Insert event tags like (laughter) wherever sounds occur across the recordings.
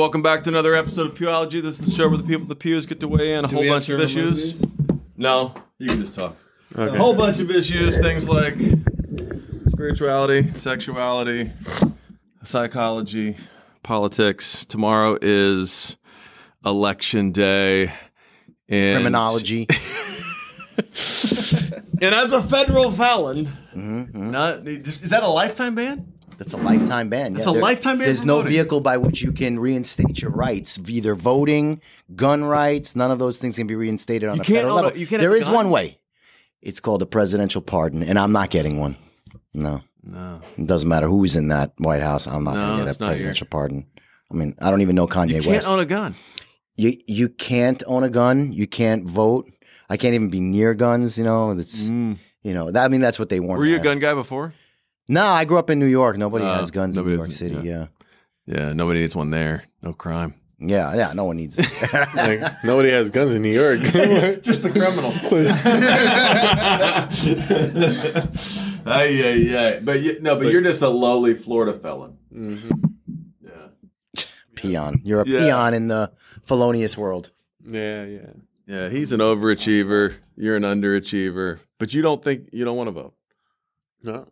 Welcome back to another episode of Pewology. This is the show where the people at the pews get to weigh in a whole we have bunch of to issues. these? No, you can just talk. Okay. A whole bunch of issues, things like spirituality, sexuality, psychology, politics. Tomorrow is election day. And Criminology. (laughs) (laughs) And as a federal felon, Mm-hmm, not, is that a lifetime ban? That's a lifetime ban. That's yeah. a lifetime ban There's no voting. vehicle by which you can reinstate your rights, either voting, gun rights. None of those things can be reinstated on You a can't federal own a- level. you can't There a is gun? one way. It's called a presidential pardon, and I'm not getting one. No, No. it doesn't matter who's in that White House. I'm not No, going to get a not presidential pardon. I mean, I don't even know Kanye West. You can't West. own a gun. you you can't own a gun. You can't vote. I can't even be near guns. You know, it's you know. That, I mean, that's what they want. Mm. Were you a gun guy before? No, I grew up in New York. Nobody Uh, has guns in New York has- City. yeah. Yeah. Yeah, nobody needs one there. No crime. Yeah, yeah, no one needs it. (laughs) Like, nobody has guns in New York. (laughs) Just the criminals. (laughs) Yeah, yeah, ay. But you, no, but you're just a lowly Florida felon. Yeah. peon. You're a Yeah. peon in the felonious world. yeah, yeah. Yeah, he's an overachiever. You're an underachiever. But you don't think you don't want to vote. No.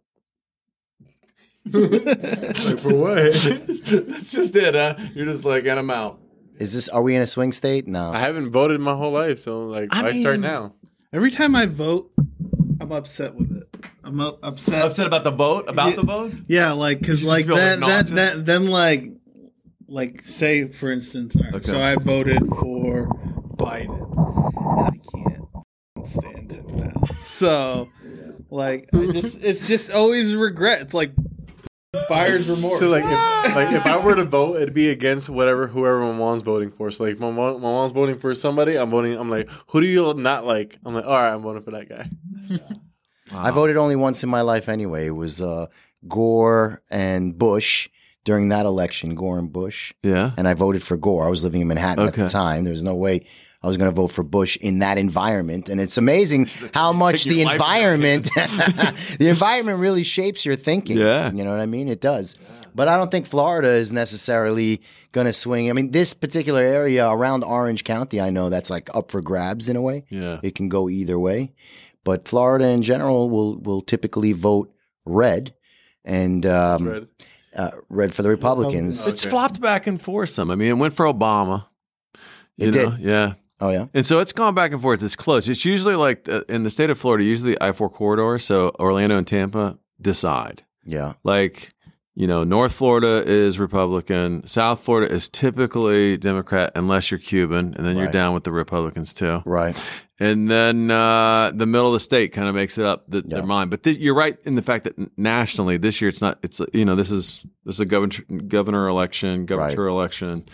(laughs) like for what? (laughs) That's just it, huh? You're just like, and I'm out. Is this? Are we in a swing state? No. I haven't voted my whole life, so like, I I start now? Every time I vote, I'm upset with it. I'm up, upset. Upset about the vote? About Yeah. the vote? Yeah, like because You just like feel that, that obnoxious? that then like like say for instance, all right, Okay. so I voted for Biden, and I can't stand him now. (laughs) So like I just it's just always regret. It's like buyer's remorse. So like, if, like if I were to vote, it'd be against whatever whoever my mom's voting for. So like, if my mom, my mom's voting for somebody, I'm voting. I'm like, who do you not like? I'm like, all right, I'm voting for that guy. (laughs) I voted only once in my life anyway. It was uh, Gore and Bush during that election. Gore and Bush. Yeah. and I voted for Gore. I was living in Manhattan at the time. There was no way I was going to vote for Bush in that environment. And it's amazing how much the your life in your environment, (laughs) the environment really shapes your thinking. Yeah. You know what I mean? It does. But I don't think Florida is necessarily going to swing. I mean, this particular area around Orange County, I know that's like up for grabs in a way. Yeah. It can go either way. But Florida in general will, will typically vote red and um, Red. Uh, red for the Republicans. It's Okay. flopped back and forth some. I mean, it went for Obama. You It know? did. Yeah. Oh, yeah. And so it's gone back and forth. It's close. It's usually like uh, in the state of Florida, usually the I 4 corridor. So Orlando and Tampa decide. Yeah. Like, you know, North Florida is Republican. South Florida is typically Democrat, unless you're Cuban. And then you're down with the Republicans too. Right. And then uh, the middle of the state kind of makes it up that their mind. But th- you're right in the fact that nationally this year it's not. It's you know this is this is a governor governor election, governor election,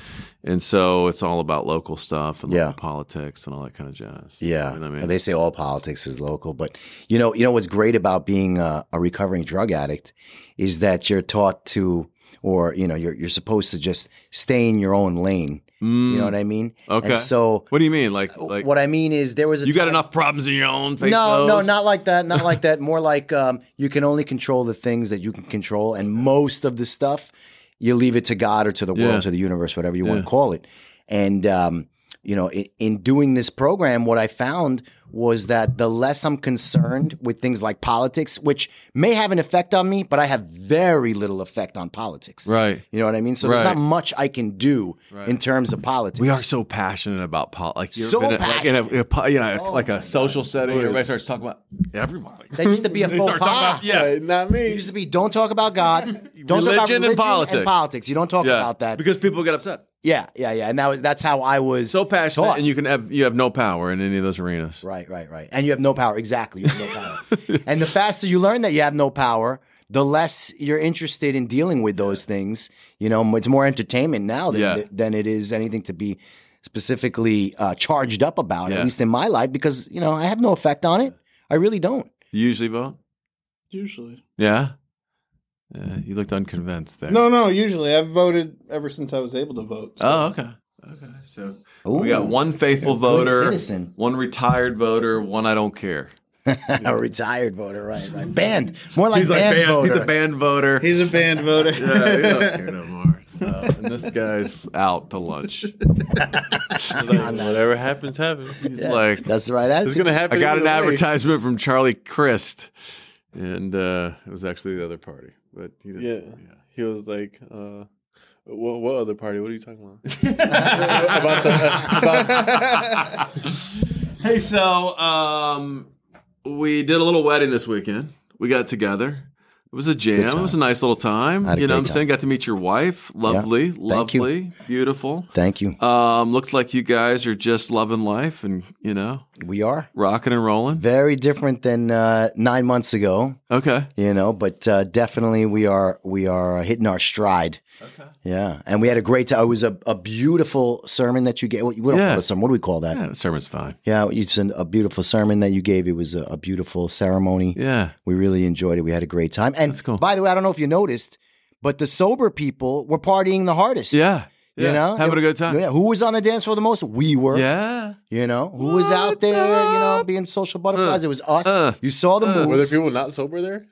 and so it's all about local stuff and Yeah. local politics and all that kind of jazz. Yeah, You know I mean? they say all politics is local, but you know, you know what's great about being a, a recovering drug addict is that you're taught to, or you know, you're you're supposed to just stay in your own lane. You know what I mean? Mm. Okay. And so, what do you mean? Like like what I mean is, there was a you got time- enough problems in your own face? No, no, not like that. Not like (laughs) that. More like um, you can only control the things that you can control, and most of the stuff you leave it to God or to the Yeah. world, to the universe, whatever you want to call it. And um, you know, in, in doing this program, what I found was that the less I'm concerned with things like politics, which may have an effect on me, but I have very little effect on politics. Right. You know what I mean? So Right. there's not much I can do in terms of politics. We are so passionate about politics. Like, you ever So been at- like in a, a you know, Oh like a social setting, everybody starts talking about everybody. that used to be a (laughs) They faux pas. about- yeah, Right, not It me. used to be don't talk about God, don't talk about Religion and politics. and politics. You don't talk yeah, about that. because people get upset. Yeah, yeah, yeah. And that was, that's how I was So passionate, taught. and you can have you have no power in any of those arenas. Right, right, right. And you have no power. Exactly. You have no power. (laughs) and the faster you learn that you have no power, the less you're interested in dealing with those things. You know, it's more entertainment now than, Yeah. than it is anything to be specifically uh, charged up about, Yeah. at least in my life, because, you know, I have no effect on it. I really don't. You usually vote. usually. Yeah. Yeah, you looked unconvinced there. No, no. Usually, I've voted ever since I was able to vote. so- Oh, okay. Okay. So Ooh. we got one faithful voter, citizen. one retired voter, one I don't care. (laughs) a retired voter, right, right. Banned. More like he's like banned band, voter. he's a band voter. He's (laughs) a band voter. yeah, he don't (laughs) care no more. So. and this guy's out to lunch. Like, whatever happens, happens. He's like, That's the right It's gonna happen. I got an either way. advertisement from Charlie Crist, and uh, it was actually the other party. But he didn't, Yeah. He was like, uh, what, what other party? What are you talking about? (laughs) about the, about, Hey, so um, we did a little wedding this weekend. We got together. It was a jam. It was a nice little time. I had a You know what I'm saying? Got to meet your wife. Lovely, you. lovely, beautiful. Thank you. Um, looked like you guys are just loving life and, you know, We are rocking and rolling. very different than uh, nine months ago. Okay. you know but uh, definitely we are we are hitting our stride Okay. Yeah and we had a great time it was a, a beautiful sermon that you gave we don't Yeah. call it a sermon what do we call that Yeah, sermon's fine. yeah it's an, a beautiful sermon that you gave it was a, a beautiful ceremony Yeah. we really enjoyed it we had a great time and That's cool. by the way i don't know if you noticed but the sober people were partying the hardest Yeah. you know Having a good time. yeah who was on the dance floor the most we were Yeah. you know who was out there you know being social butterflies it was us uh, you saw the uh. were there people not sober there?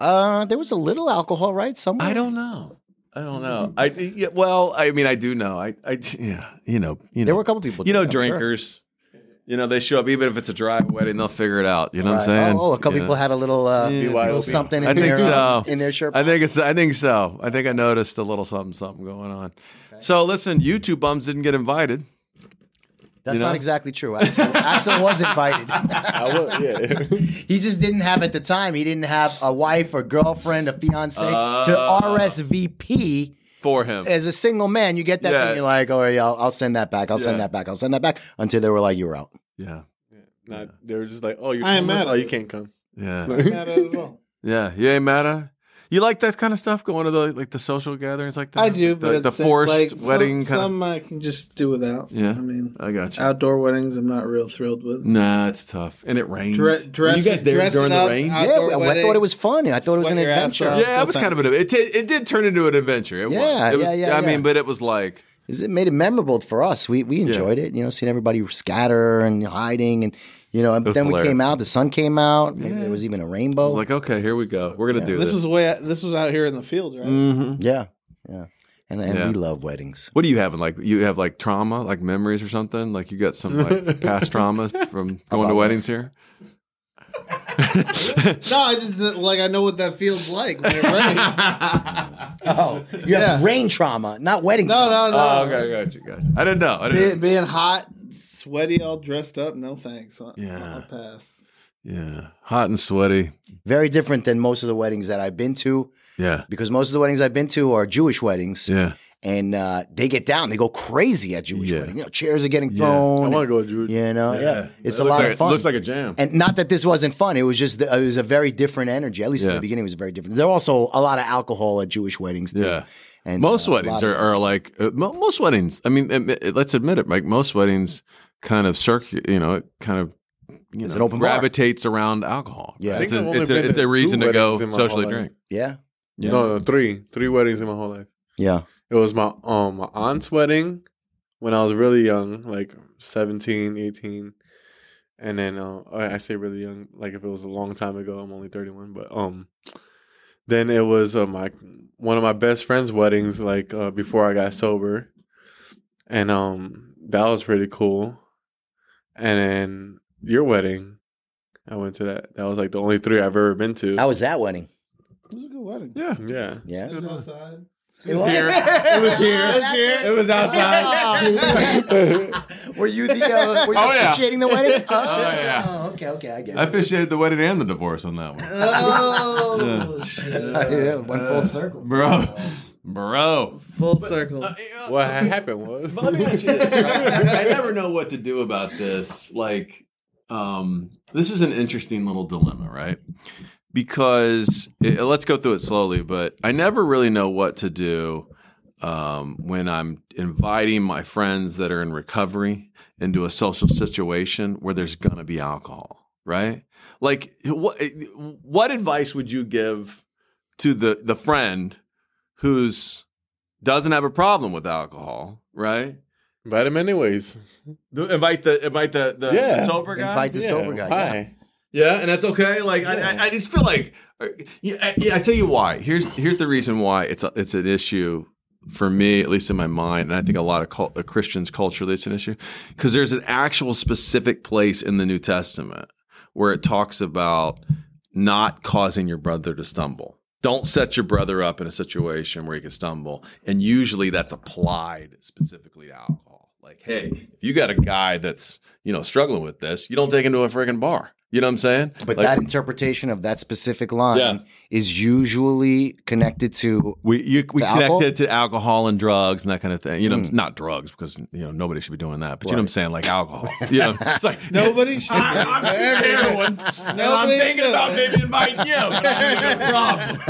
uh there was a little alcohol right somewhere I don't know. I don't know. (laughs) I yeah, well, I mean, I do know. I, I yeah, you know, you know, There were a couple people. you know, I'm sure. drinkers. You know, they show up even if it's a dry wedding, they'll figure it out. You know what I'm saying? Oh, oh, a couple You people know? had a little, uh, Yeah. little something in I think their, so. in their shirt. I think it's. I think so. I think I noticed a little something, something going on. So listen, you two bums didn't get invited. That's you know? not exactly true. Axel, Axel was invited. (laughs) I was, yeah. (laughs) he just didn't have at the time. He didn't have a wife or girlfriend, a fiance Uh. to RSVP For him, as a single man. You get that Yeah. thing. You're like, oh yeah, I'll, I'll send that back. I'll send that back. I'll send that back until they were like, you're out. yeah, Not, they were just like, oh, you're I am homeless? mad Oh, you can't come. yeah, (laughs) Not at it at all. yeah. You ain't mad at? it? You like that kind of stuff? Going to the like the social gatherings like that? I do, the, but at the same- forced like, some- wedding Some, kind. of I can just do without. Yeah. I mean, I got you. outdoor weddings, I'm not real thrilled with. Nah, it's tough, and it rains. Dre- dress- you guys there dressing during the rain? Yeah, Outdoor I, I thought it was fun. I thought it was an sweat your ass adventure. off. Yeah, it was kind of an. It, it did turn into an adventure. It Yeah, was. It was, yeah, yeah, I yeah. mean, but it was like It made it memorable for us. We we enjoyed it. You know, seeing everybody scatter and hiding, and you know. And was then we came out. The sun came out. Maybe there was even a rainbow. I was like, okay, here we go. We're gonna do This this. was way. This was out here in the field, right? hmm yeah, yeah. And and Yeah. we love weddings. What do you have? Like you have like trauma, like memories or something? Like you got some like past (laughs) traumas from going to about weddings here? No, I just like I know what that feels like when it rains. Oh, you have Yeah. rain trauma, not wedding. no, trauma. no, no. Oh, okay, got you, guys. I didn't know. I didn't. Being, know. being hot, sweaty, all dressed up. No thanks. I'll- Yeah. I'll pass. Yeah, hot and sweaty. Very different than most of the weddings that I've been to, Yeah, because most of the weddings I've been to are Jewish weddings, yeah. And uh, they get down, they go crazy at Jewish Yeah. weddings. You know, chairs are getting Yeah. I thrown. want to go, Drew. you know, yeah, it's It a lot like, of fun. It looks like a jam. And not that this wasn't fun. It was just it was a very different energy. At least in the beginning, it was very different. There are also a lot of alcohol at Jewish weddings too. Yeah. and most uh, weddings are, of- are like uh, most weddings. I mean, let's admit it. Like most weddings, kind of circuit. You know, it kind of you It's know an open bar. gravitates around alcohol. Yeah. I right? think it's a, it's, a, it's a reason to go weddings in my socially drink. yeah, Yeah. No, no, three, three weddings in my whole life. yeah. It was my um my aunt's wedding when I was really young, like 17, 18. And then uh, I I say really young, like if it was a long time ago, I'm only 31, but um then it was uh, my one of my best friend's weddings like uh, before I got sober. And um that was pretty cool. And then your wedding, I went to that. That was like the only three I've ever been to. How was that wedding? It was a good wedding. Yeah. yeah. Yeah, It was outside. It was here. It was here. It was outside. (laughs) were you the uh, were you Oh, yeah. officiating the wedding? (laughs) Oh, yeah. Oh, okay, okay, I get I officiated the wedding and the divorce on that one, Oh, shit. yeah, went full circle. bro. Bro. Full circle. What happened was Let me ask you this, right? (laughs) I never know what to do about this. Like, um, this is an interesting little dilemma, right? Because it, let's go through it slowly, but I never really know what to do um, when I'm inviting my friends that are in recovery into a social situation where there's going to be alcohol, right? Like, what what advice would you give to the the friend who's doesn't have a problem with alcohol, right? invite him anyways. The- invite the invite the the, Yeah. the sober guy. Invite the sober guy. yeah. Hi. Yeah, and that's okay. Like I, I, I just feel like, uh, yeah, I, yeah, I tell you why. Here's here's the reason why it's a, it's an issue for me, at least in my mind, and I think a lot of cult, uh, Christians culturally it's an issue because there's an actual specific place in the New Testament where it talks about not causing your brother to stumble. Don't set your brother up in a situation where he can stumble, and usually that's applied specifically to alcohol. Like, hey, if you got a guy that's you know struggling with this, you don't take him to a friggin' bar. You know what I'm saying? But Like, that interpretation of that specific line Yeah. is usually connected to We you, we To connect alcohol? it to alcohol and drugs and that kind of thing. You know, Mm. not drugs because you know nobody should be doing that. But you know what I'm saying, like alcohol. (laughs) You know, it's like (laughs) Nobody should. (laughs) I, I'm shooting heroin, and I'm thinking should. about maybe inviting you. But I'm no problem.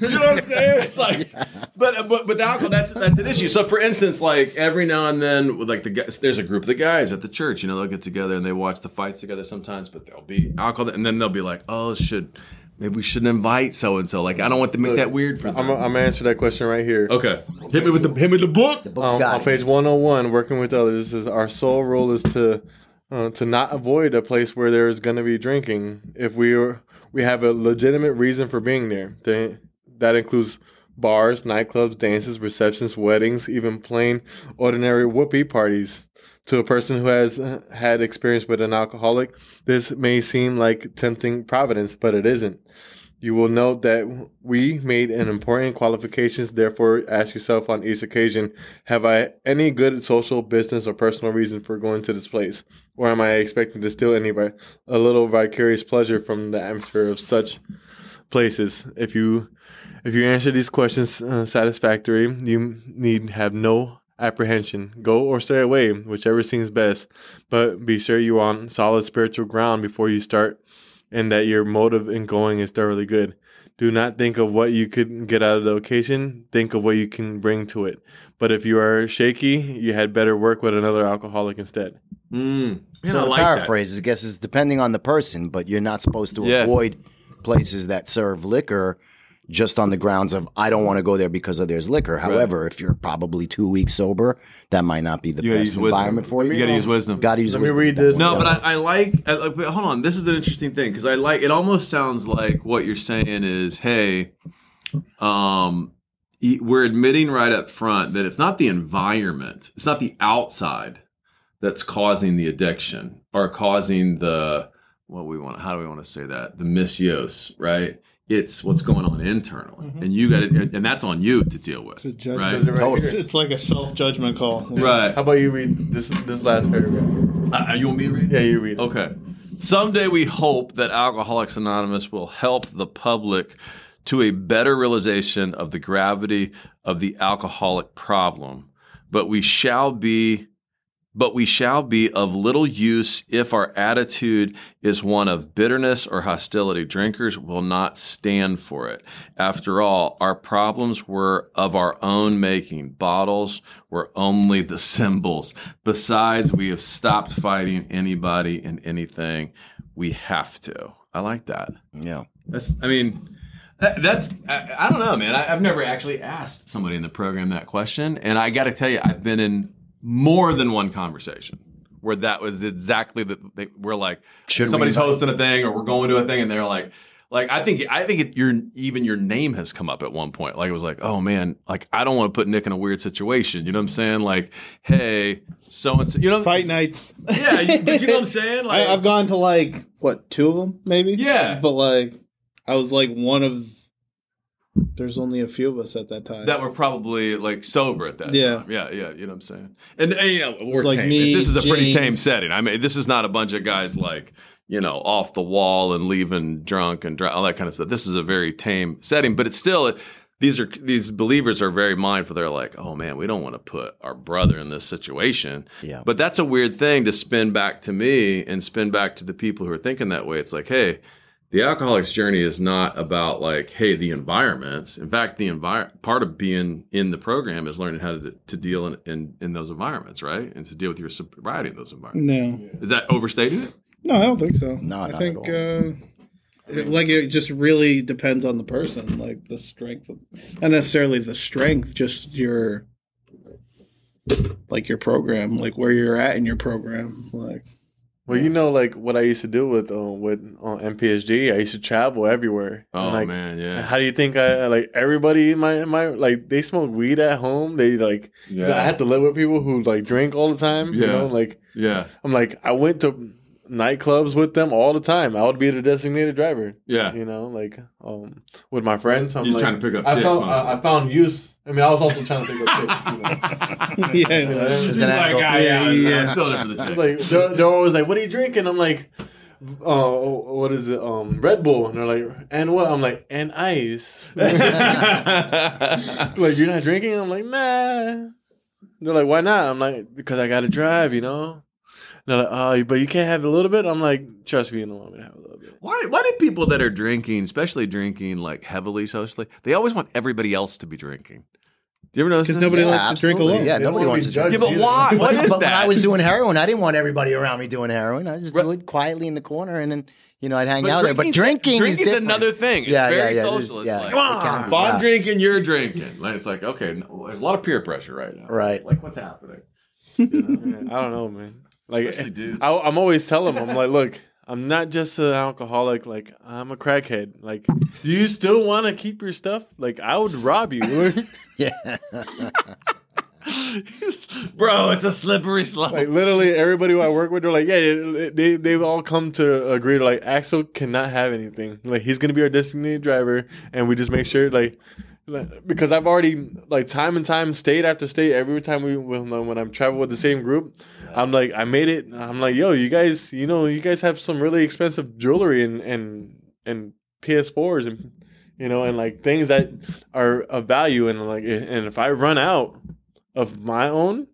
you know what I'm saying? It's like, but but but the alcohol that's that's an issue. So for instance, like every now and then, like the guys, there's a group of the guys at the church. You know, they'll get together and they watch the fights together sometimes. But there'll be alcohol, and then they'll be like, oh, should maybe we shouldn't invite so and so. Like I don't want to make Look, that weird for them. I'm, I'm gonna answer that question right here. Okay. Hit me with the hit me with the book. the book's Um, got on it. page 101, working with others is our sole role is to uh, to not avoid a place where there is going to be drinking if we are we have a legitimate reason for being there. They, that includes bars, nightclubs, dances, receptions, weddings, even plain ordinary whoopee parties. To a person who has uh, had experience with an alcoholic, this may seem like tempting providence, but it isn't. You will note that we made an important qualifications. Therefore, ask yourself on each occasion: Have I any good social, business, or personal reason for going to this place, or am I expecting to steal any a little vicarious pleasure from the atmosphere of such places? If you if you answer these questions uh, satisfactory, you need have no apprehension. Go or stay away, whichever seems best. But be sure you're on solid spiritual ground before you start and that your motive in going is thoroughly good. Do not think of what you could get out of the occasion. Think of what you can bring to it. But if you are shaky, you had better work with another alcoholic instead. Mm. Man, so I to like that. paraphrase, I guess it's depending on the person, but you're not supposed to Yeah. avoid places that serve liquor just on the grounds of I don't want to go there because of there's liquor. However, if you're probably two weeks sober, that might not be the You best use wisdom. environment for you. You got to use wisdom. Got to use wisdom. Let me read this. No, but I, I like. I, like- but hold on, this is an interesting thing because I like. It almost sounds like what you're saying is, hey, um, we're admitting right up front that it's not the environment, it's not the outside that's causing the addiction or causing the what we want. How do we want to say that? The misuse, right? It's what's going on internally, and you got it, and that's on you to deal with, To judge right? It right It's, it's like a self judgment call. Right. How about you read this this last paragraph? Uh, you want me to read? Yeah, you read. it. Okay. Someday we hope that Alcoholics Anonymous will help the public to a better realization of the gravity of the alcoholic problem, but we shall be but we shall be of little use if our attitude is one of bitterness or hostility. Drinkers will not stand for it. After all, our problems were of our own making. Bottles were only the (laughs) symbols. Besides, we have stopped fighting anybody and anything. We have to. I like that. Yeah. That's, I mean, that's, I, I don't know, man. I, I've never actually asked somebody in the program that question. And I got to tell you, I've been in more than one conversation where that was exactly the, they, we're like, Should somebody's invite- hosting a thing or we're going to a thing and they're like, like I think I think it, your even your name has come up at one point. Like it was like, oh man, like I don't want to put Nick in a weird situation. You know what I'm saying? Like, hey, so and so, you know, Fight nights. Yeah, you, but you know what I'm saying? (laughs) Like, I, I've gone to like what two of them maybe. Yeah. but like I was like one of. There's only a few of us at that time. that were probably like sober at that Yeah. time. Yeah, yeah, you know what I'm saying? And, and, you know, we're like tame. me, this is a pretty tame setting. I mean, this is not a bunch of guys like, you know, off the wall and leaving drunk and dr- all that kind of stuff. This is a very tame setting, but it's still these are these believers are very mindful. They're like, "Oh man, we don't want to put our brother in this situation." Yeah. But that's a weird thing to spin back to me and spin back to the people who are thinking that way. It's like, "Hey, the alcoholic's journey is not about like, hey, the environments. In fact, the envir- part of being in the program is learning how to, to deal in, in, in those environments, right? And to deal with your sobriety in those environments. no, Is that overstating it? no, I don't think so. No, I not think at all. uh, it, like it just really depends on the person, like the strength, of, not necessarily the strength, just your like your program, like where you're at in your program, like. Well, you know, like what I used to do with uh, with on MPSG, I used to travel everywhere. Oh And, like, man, yeah, How do you think I like everybody in my in my like they smoke weed at home? They like yeah, I had to live with people who like drink all the time. Yeah. You know, like yeah, I'm like I went to nightclubs with them all the time. I would be the designated driver. yeah. You know, like um with my friends. I'm You're like, trying to pick up I chicks found. I, I found use. I mean, I was also trying to pick up chicks. You know? (laughs) yeah, There's He's an like, angle. ah, yeah, Yeah, yeah, yeah. I'm still there for the It's chick. like they're, they're always like, "What are you drinking?" I'm like, "Oh, what is it? Um, Red Bull." And they're like, "And what?" I'm like, "And ice." (laughs) like, you're not drinking? I'm like, "Nah." They're like, "Why not?" I'm like, "Because I got to drive," you know. And they're like, "Oh, but you can't have a little bit." I'm like, "Trust me, you don't want me to have a little bit." Why, why do people that are drinking, especially drinking like heavily socially, they always want everybody else to be drinking? Do you ever notice? because nobody Yeah, likes to drink absolutely. alone. Yeah, They nobody wants to drink. Yeah, but judged why? either. What but, is but when that? I was doing heroin, I didn't want everybody around me doing heroin. I just Right. do it quietly in the corner, and then you know I'd hang But out there. But drinking's- drinking is drinking's different. another thing. It's Yeah, very yeah, yeah, it is, social. It's yeah. like, come on, if I'm yeah. drinking, you're drinking. Like, it's like, okay, no, there's a lot of peer pressure right now. Right. Like, what's happening? Yeah, (laughs) I don't know, man. Like. I, (laughs) I'm always telling them, I'm like, (laughs) look, I'm not just an alcoholic. Like, I'm a crackhead. Like, do you still want to keep your stuff? Like, I would rob you. (laughs) Yeah, Bro, it's a slippery slope. like, literally, everybody who I work with, they're like, yeah, they they've all come to agree. Like, Axel cannot have anything. Like, he's gonna be our designated driver, and we just make sure, like. like- Because I've already like time and time, state after state, every time we when, when I'm traveling with the same group, I'm like, I made it. I'm like, yo, you guys, you know, you guys have some really expensive jewelry and and and PS4s and you know, and like things that are of value. And like, and if I run out of my own,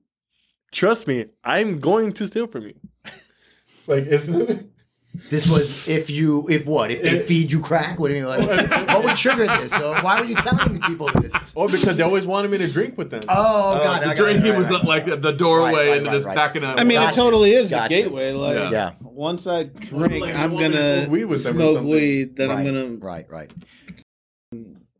trust me, I'm going to steal from you. (laughs) like, it's (laughs) this was if you if what if they If- feed you crack? What do you mean? Like, what would trigger this? So why were you telling the people this? or because they always wanted me to drink with them. Oh God, I got drinking right, was right, like right. the doorway Right, right, into right, this right. backing up. I mean, Gotcha. it totally is Gotcha. the gateway. Like, Yeah. Yeah, once I drink, Like, I'm want me to gonna smoke weed with them smoke weed. Then I'm gonna. right, right.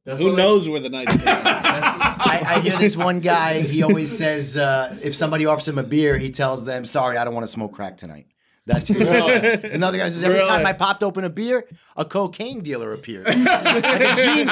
That's Who knows where the night's going? (laughs) I, I hear this one guy. He always says uh, if somebody offers him a beer, he tells them, "Sorry, I don't want to smoke crack tonight." That's There's another guy says every Really? time I popped open a beer, a cocaine dealer appeared. (laughs) like a genie.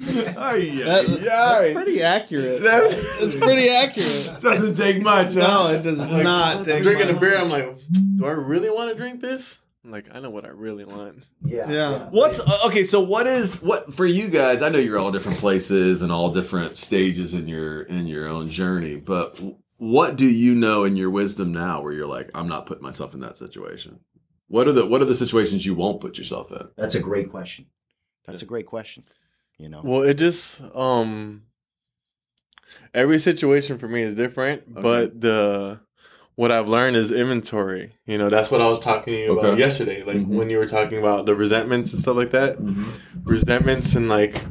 Yeah, That- yeah. That's pretty accurate. That- It's (laughs) pretty accurate. doesn't take much. No, huh? it does not. I'm take drinking a much. beer. I'm like, do I really want to drink this? I'm like, I know what I really want. Yeah. Yeah. What's uh, okay? So what is what for you guys? I know you're all different places and all different stages in your in your own journey, but what do you know in your wisdom now where you're like, I'm not putting myself in that situation? What are the what are the situations you won't put yourself in? That's a great question. That's a great question. You know. Well, it just um every situation for me is different, but the what I've learned is inventory. You know, that's what I was talking to you about Okay. yesterday. Like Mhm. when you were talking about the resentments and stuff like that. Resentments and like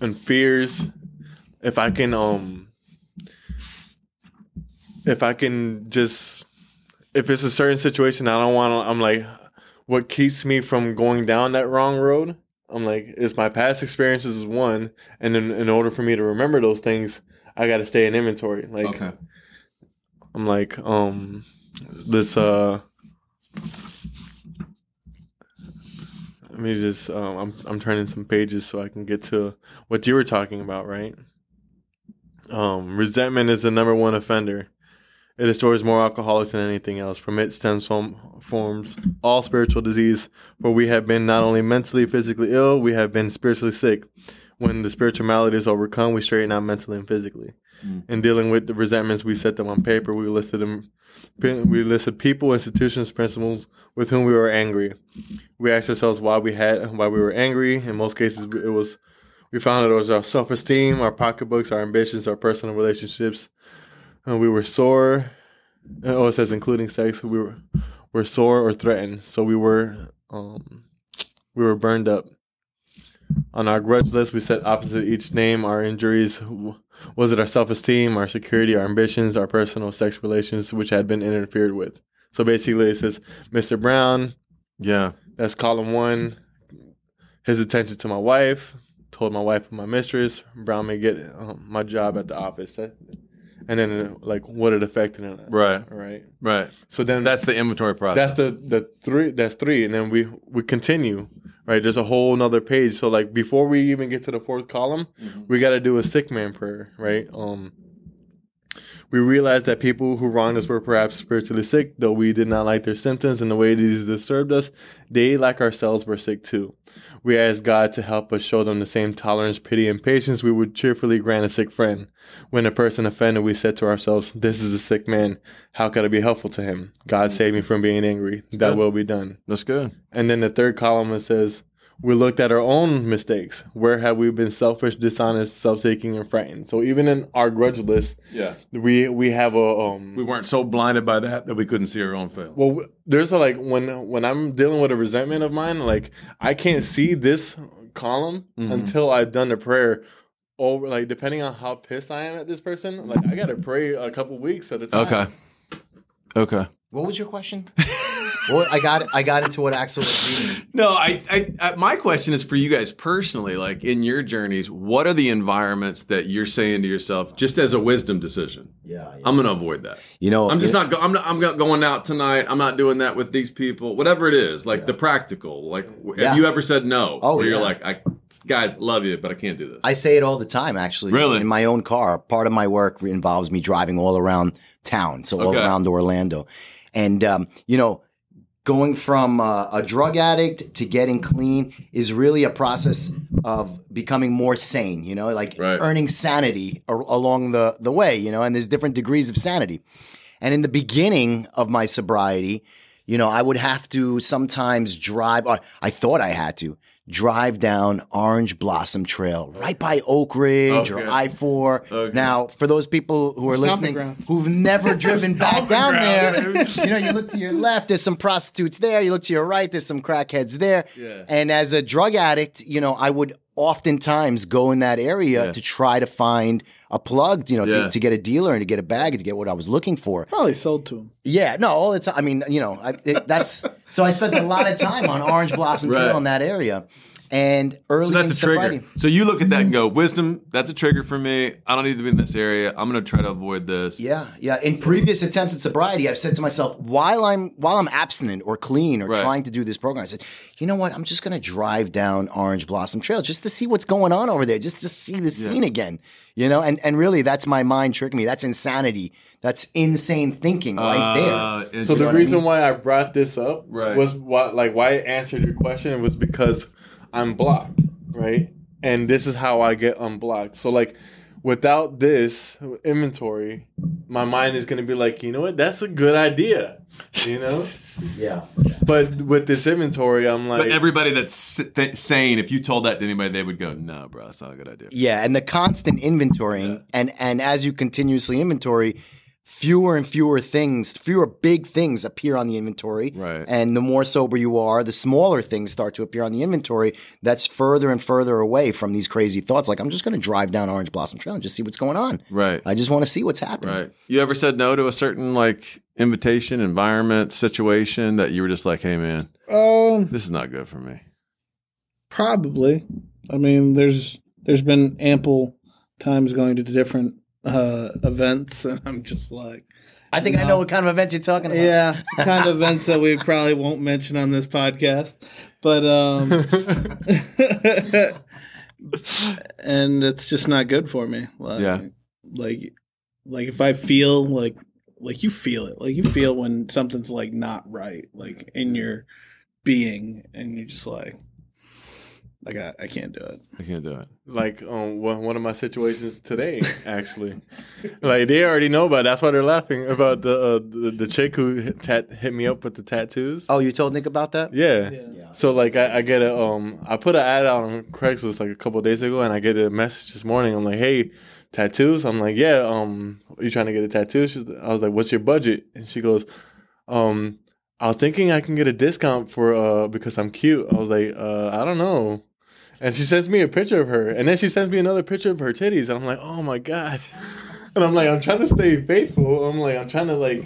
and fears. If I can um if I can just if it's a certain situation I don't want to I'm like what keeps me from going down that wrong road I'm like it's my past experiences is one and then in order for me to remember those things I got to stay in inventory like Okay. I'm like um this uh let me just um I'm I'm turning some pages so I can get to what you were talking about, right? Um resentment is the number one offender. It destroys more alcoholics than anything else. From it stems from forms all spiritual disease, for we have been not only mentally, physically ill, we have been spiritually sick. When the spiritual malady is overcome, we straighten out mentally and physically. Mm. In dealing with the resentments, we set them on paper. We listed them. We listed people, institutions, principles with whom we were angry. We asked ourselves why we had why we were angry. In most cases, it was we found it was our self esteem, our pocketbooks, our ambitions, our personal relationships. And we were sore. Oh, it says including sex. We were were sore or threatened. So we were um, we were burned up. On our grudge list, we set opposite each name our injuries. Was it our self esteem, our security, our ambitions, our personal sex relations, which had been interfered with? So basically, it says Mr. Brown, Yeah. that's column one. His attention to my wife, told my wife and my mistress. Brown may get um, my job at the office. That- and then like what it affected in us. Right. Right. Right. So then That's the inventory process. that's the the three that's three and then we we continue right there's a whole nother page so like before we even get to the fourth column we got to do a sick man prayer right um we realized that people who wronged us were perhaps spiritually sick though we did not like their symptoms and the way these disturbed us they like ourselves were sick too we ask God to help us show them the same tolerance, pity, and patience we would cheerfully grant a sick friend. When a person offended, we said to ourselves, This is a sick man. How could I be helpful to him? God mm. save me from being angry. That good. will be done. That's good. And then the third column it says, We looked at our own mistakes. Where have we been selfish, dishonest, self seeking, and frightened? So even in our grudge list, Yeah. we we have a um We weren't so blinded by that that we couldn't see our own fail. well, there's a like when when I'm dealing with a resentment of mine, like I can't see this column Mhm. until I've done the prayer. Over like depending on how pissed I am at this person, like I gotta pray a couple weeks at a time. Okay. Okay. What was your question? (laughs) well, I got I got into what Axel was reading. No, I, I, I, my question is for you guys personally, like in your journeys, what are the environments that you're saying to yourself, just as a wisdom decision? Yeah, I'm going to avoid that. you know, I'm just it- not. Go, I'm not. I'm not going out tonight. I'm not doing that with these people. Whatever it is, like the practical. Like, w Yeah. have you ever said no? Oh, where you're like, I, guys, love you, but I can't do this. I say it all the time, actually. Really? In my own car. Part of my work involves me driving all around town, so all around Orlando. And, um, you know, going from uh, a drug addict to getting clean is really a process of becoming more sane, you know, like Right. earning sanity a- along the, the way, you know, and there's different degrees of sanity. And in the beginning of my sobriety, you know, I would have to sometimes drive, or I thought I had to drive down Orange Blossom Trail right by Oak Ridge Okay. or I 4. Okay. Now, for those people who are Stomping listening grounds. who've never (laughs) driven back down there, you know, you look to your left, there's some prostitutes there. You look to your right, there's some crackheads there. Yeah. And as a drug addict, you know, I would oftentimes go in that area Yeah. to try to find a plug, you know, Yeah. to, to get a dealer and to get a bag and to get what I was looking for. Probably sold to him. Yeah, no, all the time. I mean, you know, I, it, that's so I spent a lot of time on Orange Blossom Trail in that area, and early so in that's a trigger. sobriety. So you look at that and go, wisdom. That's a trigger for me. I don't need to be in this area. I'm going to try to avoid this. Yeah, yeah. In previous attempts at sobriety, I've said to myself, while I'm while I'm abstinent or clean or Right. trying to do this program, I said, you know what? I'm just going to drive down Orange Blossom Trail just to see what's going on over there, just to see the scene again. You know, and and really, that's my mind tricking me. That's insanity. That's insane thinking right there. Uh, So the what I reason mean? why I brought this up Right. was why, like, why I answered your question was because I'm blocked, right? And this is how I get unblocked. So, like, without this inventory, my mind is gonna be like, you know what? That's a good idea, you know. (laughs) Yeah. but with this inventory, I'm like, But everybody that's s- th- sane, if you told that to anybody, they would go, "No, bro, that's not a good idea." Yeah, and the constant inventorying, and and as you continuously inventory, fewer and fewer things, fewer big things appear on the inventory. Right. And the more sober you are, the smaller things start to appear on the inventory. That's further and further away from these crazy thoughts. Like I'm just going to drive down Orange Blossom Trail and just see what's going on. Right. I just want to see what's happening. Right. You ever said no to a certain like invitation, environment, situation that you were just like, "Hey, man, Um, this is not good for me." probably. I mean, there's there's been ample times going to different uh events, and I'm just like, I think I know what kind of events you're talking about. yeah, (laughs) kind of events that we probably won't mention on this podcast, but um, (laughs) and it's just not good for me. Like, Yeah. like, like if I feel like like you feel it, like you feel when something's like not right, like in your being, and you're just like, like I, I can't do it. I can't do it. like um, one one of my situations today, actually. (laughs) like they already know about. It. That's why they're laughing about the uh, the, the chick who hit, tat, hit me up with the tattoos. Oh, you told Nick about that? Yeah. Yeah. So like I, I get a um I put an ad out on Craigslist like a couple of days ago and I get a message this morning. I'm like, hey, tattoos. I'm like, yeah. Um, are you trying to get a tattoo? She's, I was like, what's your budget? And she goes, um, I was thinking I can get a discount for uh because I'm cute. I was like, uh, I don't know. And she sends me a picture of her, and then she sends me another picture of her titties, and I'm like, oh my god. (laughs) And I'm like, I'm trying to stay faithful. I'm like, I'm trying to like,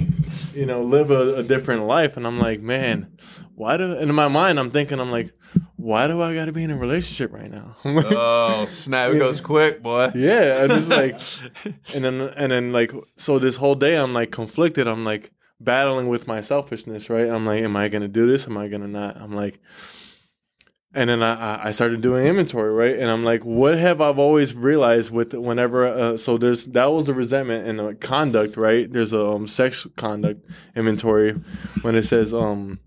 you know, live a, a different life. And I'm like, man, why do? And in my mind, I'm thinking, I'm like, why do I got to be in a relationship right now? (laughs) Oh snap! It goes quick, boy. yeah, and it's like, (laughs) and then and then like, so this whole day I'm like conflicted. I'm like battling with my selfishness, right? I'm like, am I gonna do this? Am I gonna not? I'm like, and then I I- started doing inventory, right? And I'm like, what have I've always realized with whenever uh, so there's that was the resentment and the conduct, right? There's a um, sex conduct inventory when it says um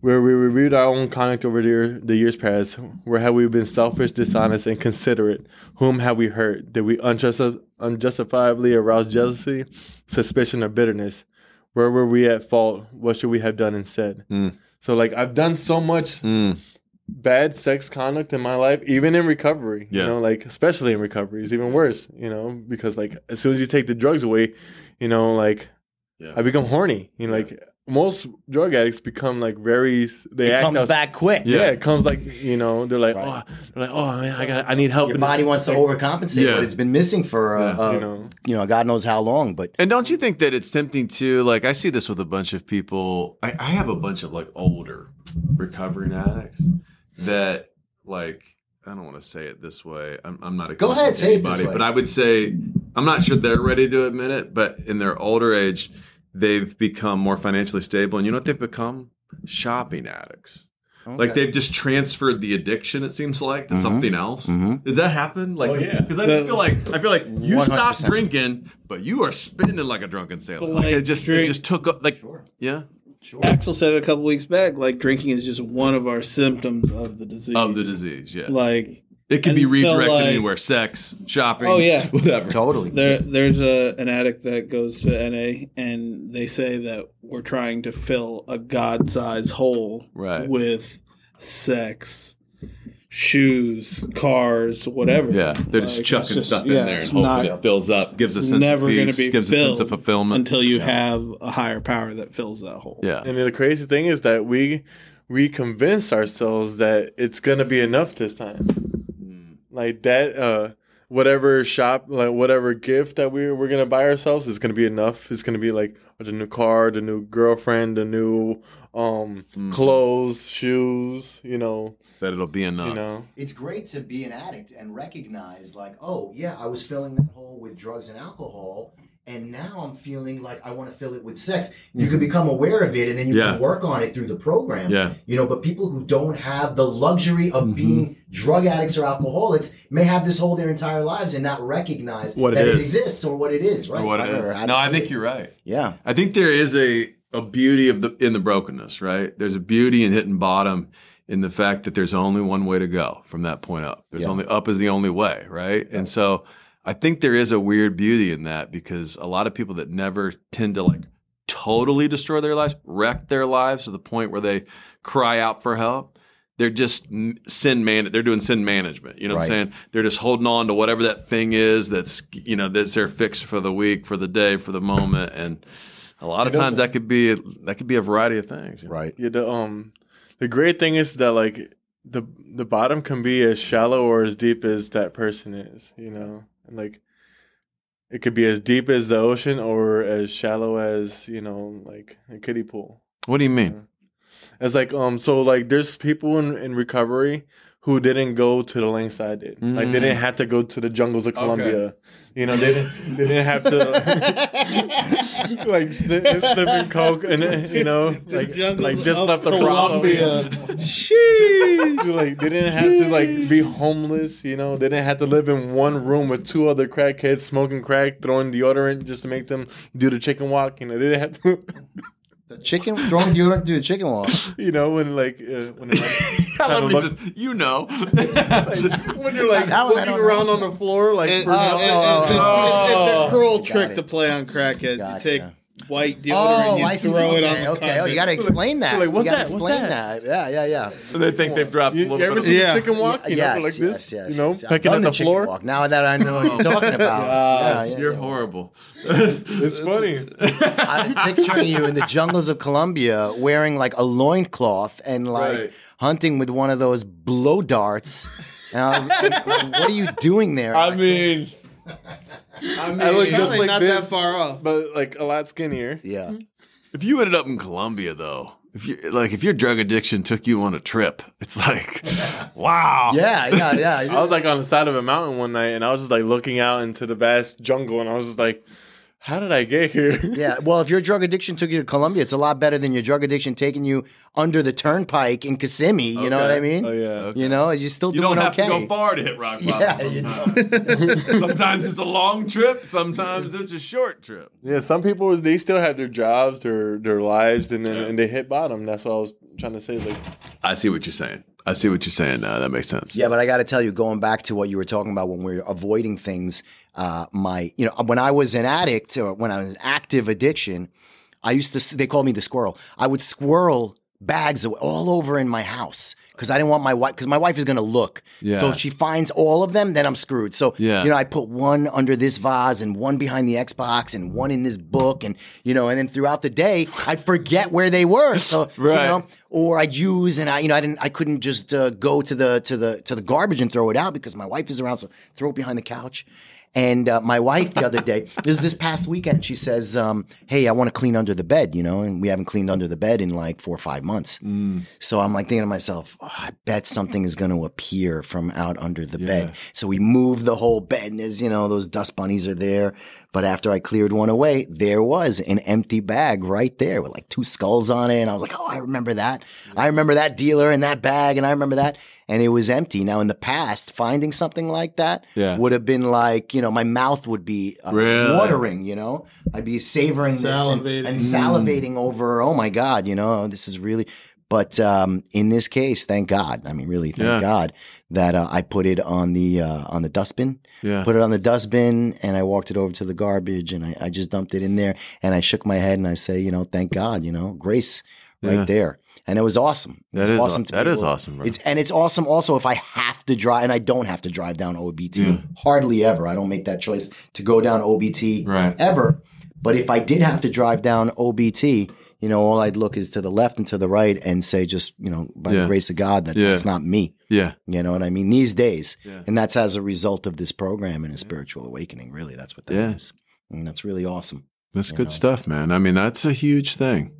where we reviewed our own conduct over the, year, the years past. Where have we been selfish, dishonest, and considerate? Whom have we hurt? Did we unjusti- unjustifiably arouse jealousy, suspicion, or bitterness? Where were we at fault? What should we have done instead? Mm. So, like, I've done so much Mm. Bad sex conduct in my life, even in recovery. Yeah. You know, like especially in recovery, it's even worse. You know, because like as soon as you take the drugs away, you know, like Yeah. I become horny. You know, like most drug addicts become like very. They It act comes out- back quick. Yeah. it comes like you know they're like Right. oh they're like oh man I got I need help. Your body wants to overcompensate, Yeah. but it's been missing for uh, uh, you you, know. know. God knows how long. But And don't you think that it's tempting to like I see this with a bunch of people. I, I have a bunch of like older recovering addicts that like I don't want to say it this way. I'm, I'm not a Go ahead, say it this anybody, way. but I would say I'm not sure they're ready to admit it. But in their older age, they've become more financially stable, and you know what they've become? Shopping addicts. Like they've just transferred the addiction. It seems like to Mhm. something else. Mhm. Does that happen? Like, Oh, yeah. because I just feel like I feel like you 100%. stopped drinking, but you are spending like a drunken sailor. Like, like, it just it just took up like Sure. yeah Sure. Axel said it a couple weeks back. Like drinking is just one of our symptoms of the disease. of the disease. Yeah, Like it can be and so, redirected like- anywhere: sex, shopping. Oh, yeah. (laughs) whatever. Totally. there, there's a an addict that goes to NA, and they say that we're trying to fill a god-sized hole Right. with sex, shoes, cars, whatever. Yeah, they're just Like, chucking just- stuff yeah, in there and it's hoping not- it fills up, gives a sense never of gonna peace, be gives a sense of fulfillment. until you have a higher power that fills that hole. yeah, And the crazy thing is that we we convince ourselves that it's gonna be enough this time. Like that, uh, whatever shop, like whatever gift that we we're gonna buy ourselves is gonna be enough. It's gonna be like the new car, the new girlfriend, the new um clothes, shoes. You know, that it'll be enough. you know. It's great to be an addict and recognize, like, oh, yeah, I was filling that hole with drugs and alcohol, and now I'm feeling like I want to fill it with sex. You can mm-hmm. become aware of it, and then you Yeah. can work on it through the program. Yeah. You know, but people who don't have the luxury of mm-hmm. being drug addicts or alcoholics may have this whole their entire lives and not recognize What it that it, is. exists or what it is, right? Or what it Or is. No, I think it. you're right. Yeah. I think there is a a beauty of the in the brokenness, right? There's a beauty in hitting bottom in the fact that there's only one way to go from that point up. There's Yeah. only up is the only way, right? And so I think there is a weird beauty in that because a lot of people that never tend to like totally destroy their lives, wreck their lives to the point where they cry out for help. They're just sin man. They're doing sin management. You know what I'm saying? They're just holding on to whatever that thing is that's you know that's their fix for the week, for the day, for the moment, and a lot of You know- times that could be that could be a variety of things. you know? Right. Yeah, the um, the great thing is that like the the bottom can be as shallow or as deep as that person is. You know, and like it could be as deep as the ocean or as shallow as you know, like a kiddie pool. What do you mean? It's like um, so like there's people in, in recovery who didn't go to the lengths I did. Like they didn't have to go to the jungles of Colombia. You know, they didn't they didn't have to (laughs) like sniff, sniffing coke and you know like like just left the Colombia. Sheesh. like they didn't have to like be homeless, you know. They didn't have to live in one room with two other crackheads smoking crack, throwing deodorant just to make them do the chicken walk. You know, they didn't have to, (laughs) The chicken, throwing deodorant to the chicken walk. (laughs) you know, when like uh, when they're, like, (laughs) I love you look- just- you know. (laughs) when you're like That one I looking don't around know. on the floor, like It- for- it- oh, it- oh, it's, oh. it's a cruel Got trick it. to play on crackheads. Gotcha. You take white deodorant, Oh, you I see. throw it okay, on the okay. Oh, you got to explain that. Like, what's you gotta that? What's Explain that? that? Yeah, yeah, yeah. they think they've dropped a little you ever bit. seen Yeah. chicken walk? Uh, you know, yes, like yes, this, yes, you know, yes. I've pecking done at the, chicken floor. walk. Now that I know what you're (laughs) talking about, yeah, yeah, You're yeah. horrible. It's (laughs) funny. I'm (laughs) picturing you in the jungles of Colombia wearing like a loincloth and like Right. hunting with one of those blow darts. And I was like, what are you doing there? I Axel? mean, I mean, I look just Probably like not this, that far off. but like a lot skinnier. yeah. Mm-hmm. if you ended up in Colombia, though, if you like if your drug addiction took you on a trip, it's like, (laughs) wow. Yeah, yeah, yeah. (laughs) I was like on the side of a mountain one night, and I was just like looking out into the vast jungle, and I was just like, "How did I get here?" (laughs) Yeah, well, if your drug addiction took you to Colombia, it's a lot better than your drug addiction taking you under the turnpike in Kissimmee. You know what I mean? Oh yeah. You know, you're still You doing don't have okay. to go far to hit rock bottom. Yeah, sometimes. (laughs) (laughs) sometimes it's a long trip. Sometimes it's a short trip. Yeah, some people they still have their jobs, their their lives, and then and they hit bottom. That's what I was trying to say. Like, I see what you're saying. I see what you're saying. That makes sense. Yeah, but I got to tell you, going back to what you were talking about when we are avoiding things, uh, my, you know, when I was an addict or when I was active addiction, I used to, they called me the squirrel. I would squirrel bags all over in my house because I didn't want my wife, because my wife is going to look. Yeah. So if she finds all of them, then I'm screwed. So, Yeah. you know, I put one under this vase and one behind the Xbox and one in this book. And, you know, and then throughout the day, I'd forget where they were. So, Right. (laughs) you know, or I'd use and I, you know, I didn't, I couldn't just uh, go to the to the to the garbage and throw it out because my wife is around. So throw it behind the couch. And uh, my wife the other day, this is this past weekend, she says, um, "Hey, I want to clean under the bed," you know, and we haven't cleaned under the bed in like four or five months. So I'm like thinking to myself, oh, I bet something is going to appear from out under the bed. So we move the whole bed, and there's you know those dust bunnies are there. But after I cleared one away, there was an empty bag right there with like two skulls on it. And I was like, oh, I remember that. I remember that dealer and that bag, and I remember that. And it was empty. Now, in the past, finding something like that Yeah. would have been like, you know, my mouth would be uh, Really? watering, you know? I'd be savoring this and, Salivating. and salivating over, oh my God, you know, this is really. But um, in this case, thank God. I mean, really, thank Yeah. God that uh, I put it on the uh, on the dustbin Yeah. put it on the dustbin and I walked it over to the garbage and I, I just dumped it in there and I shook my head and I say, you know, thank God, you know, grace right Yeah. there. And it was awesome. That was is awesome aw- that is awesome, bro. It's and it's awesome also if I have to drive and I don't have to drive down OBT. Hardly ever. I don't make that choice to go down OBT Right. ever. But if I did have to drive down OBT, you know, all I'd look is to the left and to the right and say just, you know, by Yeah. the grace of God that Yeah. that's not me. Yeah. You know what I mean? These days. And that's as a result of this program and a spiritual awakening, really. That's what that is. And that's really awesome. That's good know. stuff, man. I mean, that's a huge thing.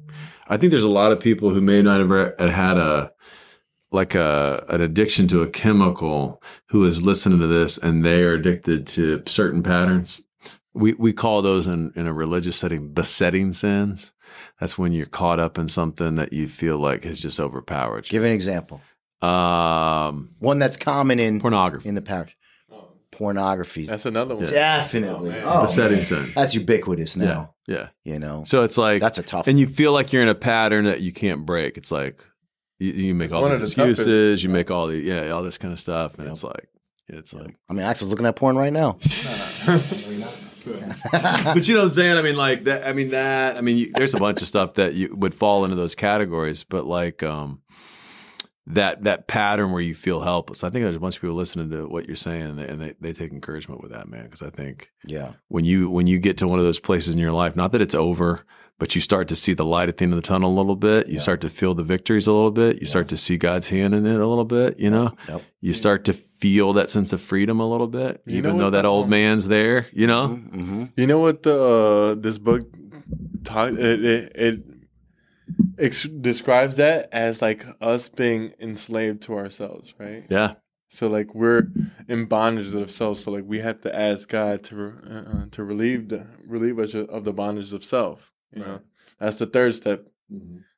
I think there's a lot of people who may not have had a like a an addiction to a chemical who is listening to this and they are addicted to certain patterns. We we call those in, in a religious setting besetting sins. That's when you're caught up in something that you feel like has just overpowered you. Give an example. Um, One that's common in pornography. in the parish. Pornography. that's another one. Definitely. man. Oh, besetting sin. That's ubiquitous Yeah. now. Yeah. You know, So it's like that's a tough and one. you feel like you're in a pattern that you can't break. It's like you, you make all One these of the toughest. excuses, you make all the yeah, all this kind of stuff, and Yep. it's like it's like. I mean, Axel's looking at porn right now. (laughs) but you know what I'm saying? I mean, like that. I mean that. I mean, you, there's a bunch of stuff that you would fall into those categories, but like um, that that pattern where you feel helpless. I think there's a bunch of people listening to what you're saying, and they, and they, they take encouragement with that, man. Because I think Yeah. when you when you get to one of those places in your life, not that it's over, but you start to see the light at the end of the tunnel a little bit. You Yeah. start to feel the victories a little bit. You start to see God's hand in it a little bit. You know, Yep. you start to feel that sense of freedom a little bit, You even though what that old um, man's there. You know, hmm You know what the uh, this book talk it it, it ex- describes that as like us being enslaved to ourselves, right? yeah, So like we're in bondage of ourselves. So like we have to ask God to re- uh, uh, to relieve the relieve us of the bondage of self. You know, that's the third step.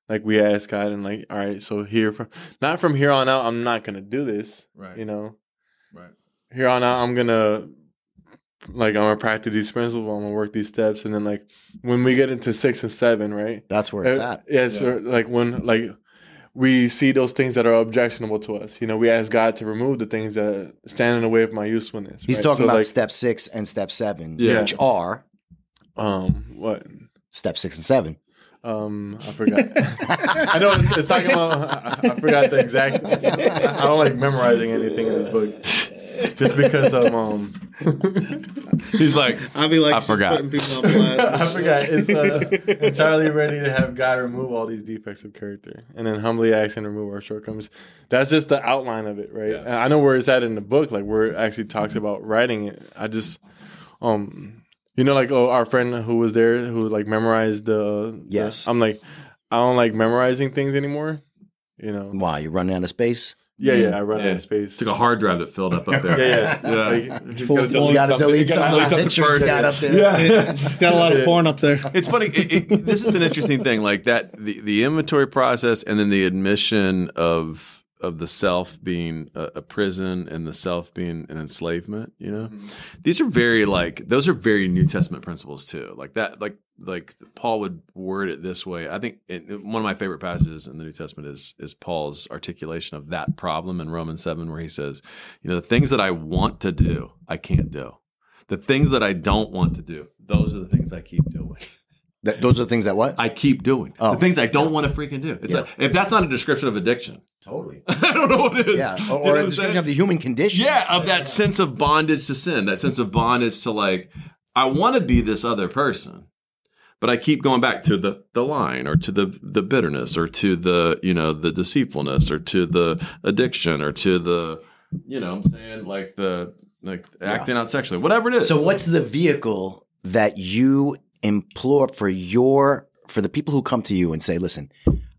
Like we ask God and like, all right, so here from not from here on out, I'm not gonna do this. right, You know, right, here on out, I'm gonna like I'm gonna practice these principles. I'm gonna work these steps, and then like when we get into six and seven, right? That's where it's Uh, at. Yeah, so like when like we see those things that are objectionable to us, you know, we ask God to remove the things that stand in the way of my usefulness. He's right? talking So, about like, step six and step seven, Yeah. which are um what step six and seven. um I forgot. (laughs) I know it's, it's talking about. I, I forgot the exact. I don't like memorizing anything in this book, just because of um. (laughs) He's like, I'll be like, I forgot. putting people on blast. (laughs) I forgot. It's uh, (laughs) entirely ready to have God remove all these defects of character, and then humbly ask and remove our shortcomings. That's just the outline of it, right? Yeah. And I know where it's at in the book, like where it actually talks about writing it. I just, um, you know, like oh, our friend who was there who like memorized the. Yes. the- I'm like. I don't like memorizing things anymore. You know. Why You're running out of space? Yeah, yeah. I run out Yeah. of space. It's like a hard drive that filled up up (laughs) there. yeah, yeah. Yeah. Like, you full gotta of delete porn. Got to delete You some gotta of the delete something pictures you first. got up there. it's got a lot of porn up there. (laughs) It's funny. It, it, this is an interesting thing, like that the, the inventory process, and then the admission of of the self being a, a prison and the self being an enslavement. You know, mm-hmm. these are very like those are very New Testament principles too. Like that, like like Paul would word it this way. I think it, one of my favorite passages in the New Testament is is Paul's articulation of that problem in Romans seven, where he says, you know, the things that I want to do, I can't do. The things that I don't want to do, those are the things I keep doing. Th- those are the things that what? I keep doing. Oh. the things I don't want to freaking do. It's Yeah. like, if that's not a description of addiction, Totally. (laughs) I don't know what it is. Yeah, (laughs) you or, know or description of the human condition. yeah, of that sense of bondage to sin, that sense of bondage to like, I want to be this other person, but I keep going back to the the line or to the the bitterness or to the you know the deceitfulness or to the addiction or to the you know I'm saying like the like acting out sexually, whatever it is. So what's the vehicle that you implore for your for the people who come to you and say, "Listen,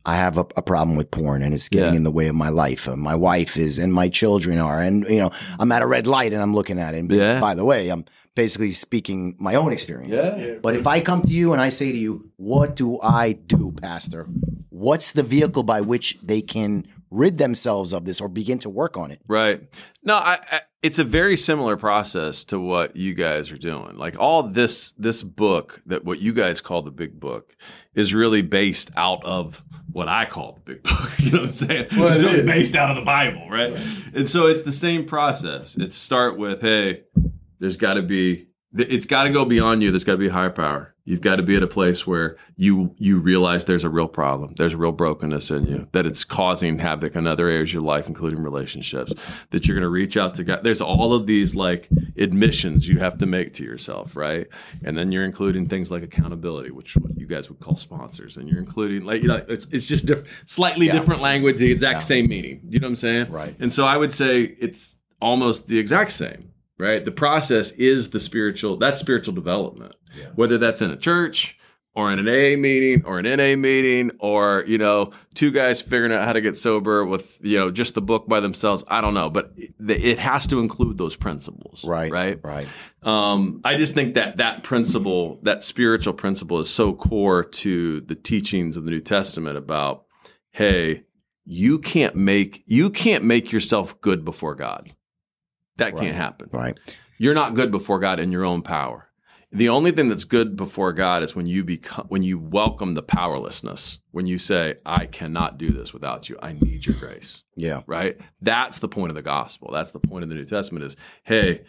I have a, a problem with porn and it's getting Yeah. in the way of my life. Uh, my wife is and my children are, and you know, I'm at a red light and I'm looking at it. And Yeah. By the way, I'm basically speaking my own experience. Yeah. But if I come to you and I say to you, "What do I do, Pastor?" What's the vehicle by which they can rid themselves of this or begin to work on it? Right. No, I, I, it's a very similar process to what you guys are doing. Like all this, this book that what you guys call the big book is really based out of what I call the big book. (laughs) You know what I'm saying? Well, it's it based out of the Bible, right? And so it's the same process. It's start with, hey, there's got to be, it's got to go beyond you. There's got to be a higher power. You've got to be at a place where you you realize there's a real problem. There's a real brokenness in you that it's causing havoc in other areas of your life, including relationships. That you're going to reach out to God. There's all of these like admissions you have to make to yourself, right? And then you're including things like accountability, which what you guys would call sponsors, and you're including like you know it's it's just diff- slightly Yeah. different language, the exact Yeah. same meaning. You know what I'm saying? Right. And so I would say it's almost the exact same, right? The process is the spiritual, that's spiritual development. Whether that's in a church or in an AA meeting or an NA meeting or, you know, two guys figuring out how to get sober with, you know, just the book by themselves. I don't know, but it, it has to include those principles. Right. Right. Right. Um, I just think that that principle, that spiritual principle is so core to the teachings of the New Testament about, hey, you can't make you can't make yourself good before God. That Right. can't happen. Right. You're not good before God in your own power. The only thing that's good before God is when you become when you welcome the powerlessness. When you say, I cannot do this without you. I need your grace Yeah. right? That's the point of the gospel. That's the point of the New Testament is, hey,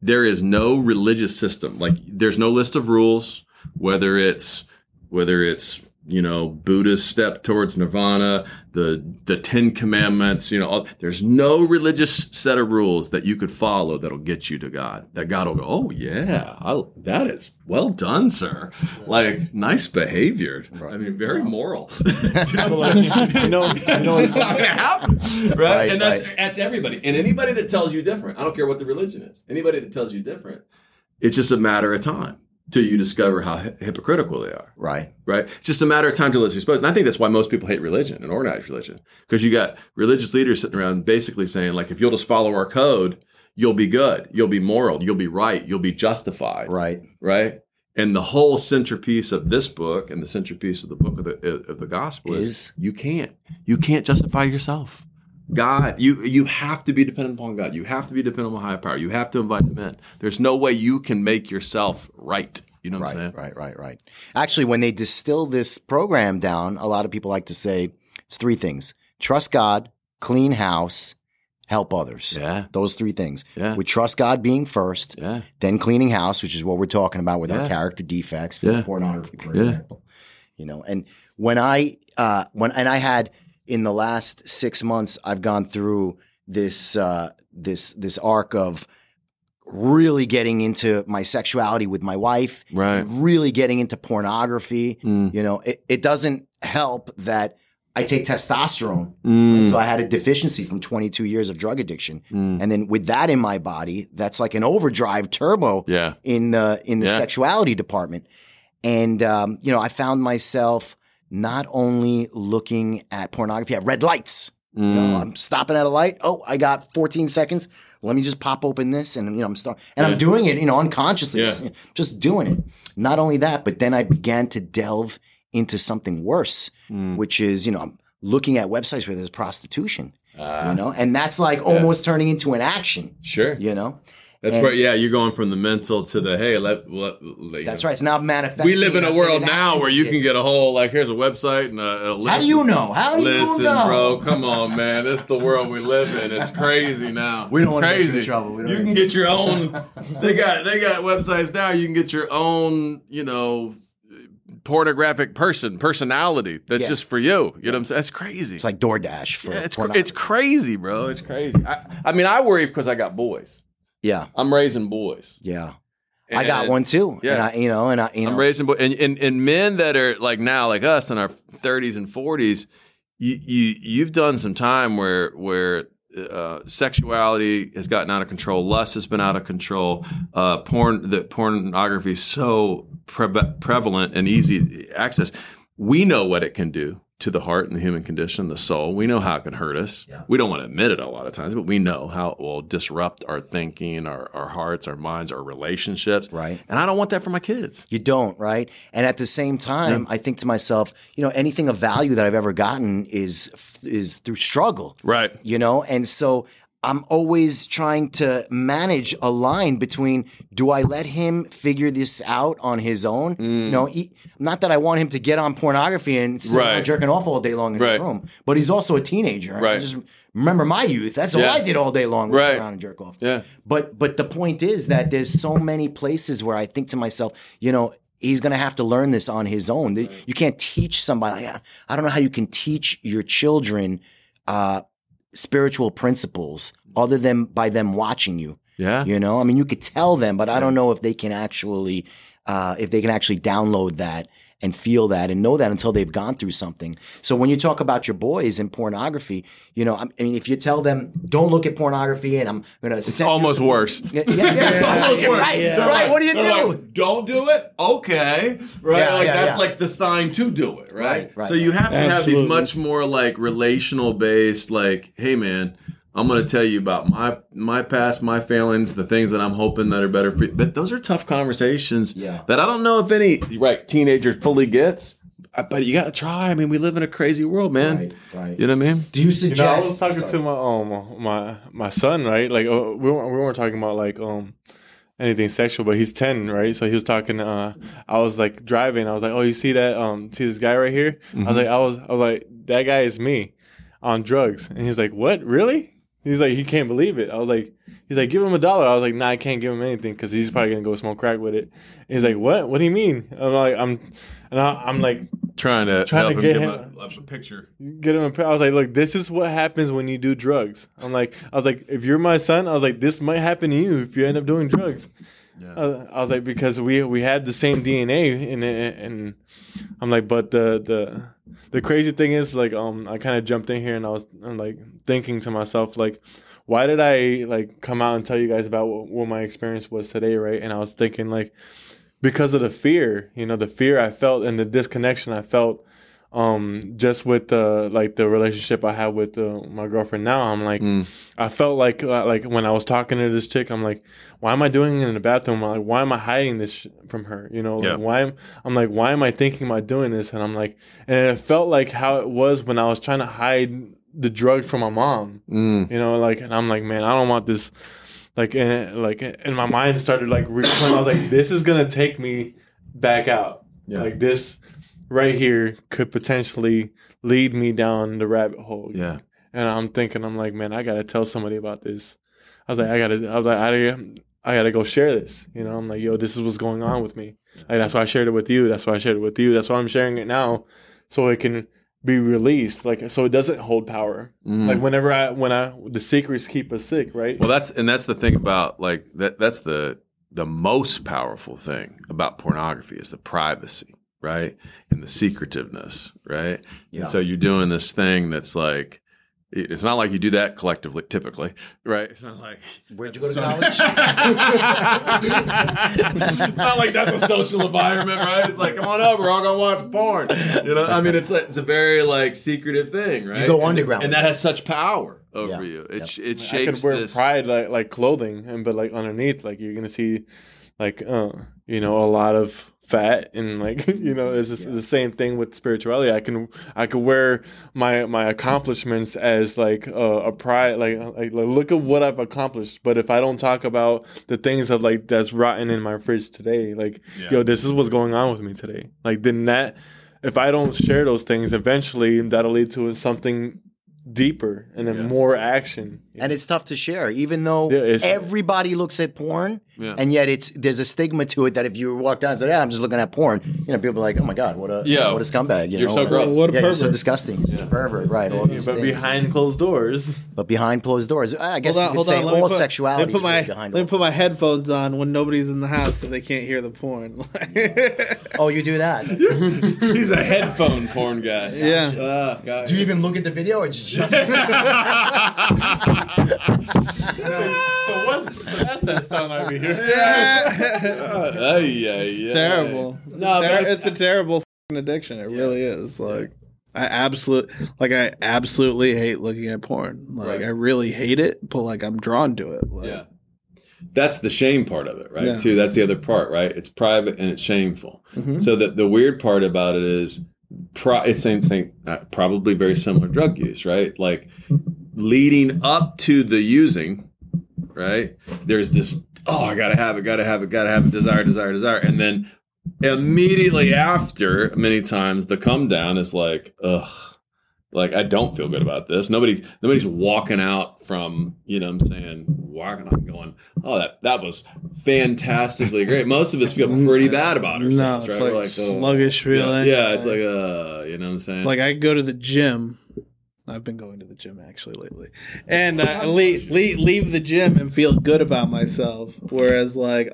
there is no religious system. Like there's no list of rules, whether it's whether it's you know Buddhist step towards nirvana, the the Ten Commandments. You know, all, there's no religious set of rules that you could follow that'll get you to God. That God will go, oh yeah, I, that is well done, sir. Like nice behavior. I mean, very moral. (laughs) Do you know what you know, you know, it's not going to happen, right? Right, and that's right. that's everybody. And anybody that tells you different, I don't care what the religion is. Anybody that tells you different, it's just a matter of time till you discover how hy- hypocritical they are, Right. right? It's just a matter of time till it's exposed. And I think that's why most people hate religion and organized religion because you got religious leaders sitting around basically saying like, if you'll just follow our code, you'll be good, you'll be moral, you'll be right, you'll be justified, Right. right? And the whole centerpiece of this book and the centerpiece of the book of the of the gospel is, Is? you can't you can't justify yourself. God, you you have to be dependent upon God. You have to be dependent on higher power. You have to invite Him in. There's no way you can make yourself right. You know what I'm saying? right, right, right. Actually, when they distill this program down, a lot of people like to say it's three things trust God, clean house, help others. Yeah, Those three things. Yeah. We trust God being first, yeah, then cleaning house, which is what we're talking about with our character defects, Yeah. pornography, for Yeah. example. You know, and when I uh when and I had in the last six months, I've gone through this uh this this arc of really getting into my sexuality with my wife, right. really getting into pornography. Mm. You know, it, it doesn't help that I take testosterone. Mm. So I had a deficiency from 22 years of drug addiction. Mm. And then with that in my body, that's like an overdrive turbo Yeah, in the in the Yeah. sexuality department. And um, you know, I found myself not only looking at pornography at red lights. You Mm. know, I'm stopping at a light. Oh, I got 14 seconds. Let me just pop open this, and you know, I'm start, and Yeah. I'm doing it, you know, unconsciously, Yeah. just, just doing it. Not only that, but then I began to delve into something worse, Mm. which is, you know, I'm looking at websites where there's prostitution, Ah, you know, and that's like almost turning into an action, sure. you know. That's And- where, yeah, you're going from the mental to the hey, let, let, let- That's know. right. It's now manifesting. We live in a world now where you can get a whole like here's a website and a, a list. How do you know? How do Listen, you know, bro, come on, man. It's the world we live in. It's crazy (laughs) now. We don't wanna get you in crazy. trouble. We don't you can get your own. (laughs) They got they got websites now. You can get your own. You know. Pornographic person, personality that's Yeah. just for you. You know what I'm saying? That's crazy. It's like DoorDash for yeah, it's, cr- it's crazy, bro. It's crazy. I, I mean, I worry because I got boys. Yeah, I'm raising boys. yeah. I got one too. Yeah. and I, you know, and I, you know, I'm raising boys, and, and and men that are like now, like us in our 30s and 40s, you you you've done some time where where uh, sexuality has gotten out of control, lust has been out of control, uh, porn that pornography is so pre- prevalent and easy access. We know what it can do to the heart and the human condition, the soul. We know how it can hurt us. Yeah. We don't want to admit it a lot of times, but we know how it will disrupt our thinking, our, our hearts, our minds, our relationships. Right. And I don't want that for my kids. You don't, right? And at the same time, I think to myself, you know, anything of value that I've ever gotten is is through struggle, Right. you know, and so I'm always trying to manage a line between do I let him figure this out on his own? You know, he, not that I want him to get on pornography and sit Right. jerking off all day long in Right. his room, but he's also a teenager. I Right. just remember my youth. That's all I did all day long was Right. sit around and jerk off. Yeah. But but the point is that there's so many places where I think to myself, you know, he's going to have to learn this on his own. You can't teach somebody. I I don't know how you can teach your children uh, spiritual principles other than by them watching you. Yeah. You know, I mean, you could tell them, but I don't know if they can actually, uh, if they can actually download that and feel that and know that until they've gone through something. So when you talk about your boys and pornography, you know, I mean, if you tell them don't look at pornography, and I'm gonna, It's almost worse. yeah, yeah, yeah, Almost worse. right, They're right. What do you they're do? like, don't do it. Okay, right. Yeah, like yeah, that's yeah. like the sign to do it, right? Right, right, so you have to have these much more like relational based. Like, hey, man. I'm going to tell you about my my past, my failings, the things that I'm hoping that are better for you. But those are tough conversations Yeah. that I don't know if any right teenager fully gets. Uh, But you got to try. I mean, we live in a crazy world, man. Right, right. You know what I mean? Do you You suggest? know, I was talking Sorry. to my um my my son, right? Like uh, we weren't, we weren't talking about like um anything sexual, but he's ten, right? So he was talking. Uh, I was like driving. I was like, "Oh, you see that? Um, see this guy right here?" I was like, "I was I was like, that guy is me on drugs," and he's like, "What? Really?" He's like, he can't believe it. I was like, he's like, give him a dollar. I was like, nah, I can't give him anything because he's probably gonna go smoke crack with it. He's like, what? What do you mean? I'm like, I'm, and I, I'm like, Trying to Trying help to him get give him- a, a picture. get him a. I was like, look, this is what happens when you do drugs. I'm like, I was like, if you're my son, I was like, this might happen to you if you end up doing drugs. Yeah. I was like, because we we had the same DNA, and and I'm like, but the the the crazy thing is, like, um, I kind of jumped in here, and I was I'm like thinking to myself, like, why did I like come out and tell you guys about what, what my experience was today, right? And I was thinking, like, because of the fear, you know, the fear I felt and the disconnection I felt um just with the like the relationship I have with uh, my girlfriend now I'm like Mm. I felt like uh, like when I was talking to this chick I'm like why am I doing it in the bathroom I'm like why am I hiding this sh- from her you know Yeah. like, why am I'm like why am I thinking about doing this and I'm like and it felt like how it was when I was trying to hide the drug from my mom Mm. you know like and i'm like man i don't want this like and like and my mind started like replaying i was like this is gonna take me back out Yeah. like this right here could potentially lead me down the rabbit hole. Yeah. and i'm thinking i'm like man i gotta tell somebody about this. I was like i gotta i was like i, I gotta go share this. You know i'm like yo this is what's going on with me. Like that's why i shared it with you. That's why i shared it with you. That's why i'm sharing it now. So it can be released. Like so it doesn't hold power. Mm. like whenever I when I the secrets keep us sick, right? Well, that's and that's the thing about like that. That's the the most powerful thing about pornography is the privacy, right, and the secretiveness, right. Yeah. And so you're doing this thing that's like It's not like you do that collectively, typically, right? It's not like Where'd you go to college? it's not like that's a social environment, right? It's like, come on over, we're all gonna watch porn. You know, I mean, it's like, it's a very like secretive thing, right? You go underground. and that has such power over Yeah. you. It sh- it I could wear this. pride like like clothing, and but like underneath, like you're gonna see, like uh, you know, a lot of fat and like (laughs) you know, it's just the same thing with spirituality. I can I could wear my my accomplishments as like a, a pride, like, like like look at what I've accomplished. But if I don't talk about the things of like that's rotten in my fridge today, like Yeah. yo, this is what's going on with me today. Like then that. If I don't share those things, eventually that'll lead to something deeper and then Yeah. more action. And it's tough to share, even though Yeah, everybody looks at porn, Yeah. and yet it's there's a stigma to it that if you walk down and say, "Yeah, I'm just looking at porn," you know, people are like, "Oh my god, what a Yeah. what a scumbag!" You You're know, so gross. What a yeah, you're so disgusting, You're a pervert, right? All these but things. behind closed doors. but behind closed doors, I guess Hold on, you could hold say on. All put, sexuality Let me put my really behind. let me put my headphones on when nobody's in the house so they can't hear the porn. (laughs) oh, you do that? (laughs) He's a headphone porn guy. yeah. Ah, got do you even look at the video, or it's just? (laughs) so, what's, so that's that sound I be hearing. it's terrible. It's, No, a ter- it's a terrible addiction. It really is. Like I absolute like I absolutely hate looking at porn. Like Right. I really hate it, but like I'm drawn to it. Like, Yeah. That's the shame part of it, right? Yeah. Too. That's the other part, right? It's private and it's shameful. Mhm. So the the weird part about it is, pro- it's same thing. uh, Probably very similar drug use, right? Like leading up to the using, right? There's this. Oh, I gotta have it, gotta have it, gotta have it. Desire, desire, desire, and then immediately after, many times the come down is like, ugh. Like I don't feel good about this. Nobody, nobody's walking out from you know. what I'm saying walking out going, oh that that was fantastically great. Most of us feel pretty bad about No, ourselves, it's right? like, We're oh, sluggish yeah, feeling. Yeah, it's like uh, you know what I'm saying. It's like I go to the gym. I've been going to the gym actually lately, and uh, leave, leave leave the gym and feel good about myself. Whereas like